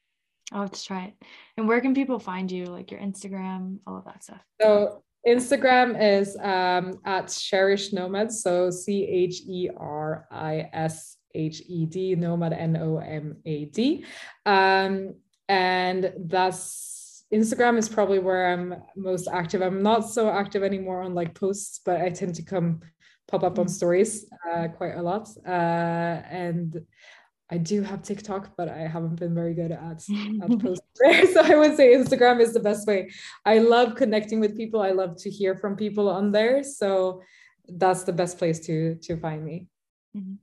A: I'll have to try it. And where can people find you? Like your Instagram, all of that stuff.
B: So Instagram is um, at Cherished Nomad. So C H E R I S H E D, Nomad, N O M A D. Um, and that's Instagram is probably where I'm most active. I'm not so active anymore on like posts, but I tend to come pop up on mm. stories uh, quite a lot. Uh, and I do have TikTok, but I haven't been very good at, at posting there. So I would say Instagram is the best way. I love connecting with people. I love to hear from people on there. So that's the best place to to find me.
A: Mm-hmm.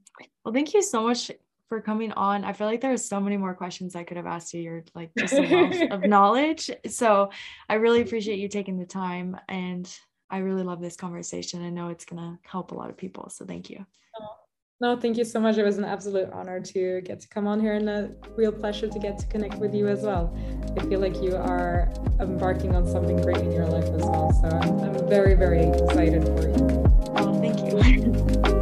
A: Well, thank you so much for coming on. I feel like there's so many more questions I could have asked you. You're like just a wealth of knowledge. So I really appreciate you taking the time and I really love this conversation. I know it's gonna help a lot of people. So thank you.
B: No, thank you so much. It was an absolute honor to get to come on here and a real pleasure to get to connect with you as well. I feel like you are embarking on something great in your life as well. So I'm, I'm very, very excited for you. Oh, thank you.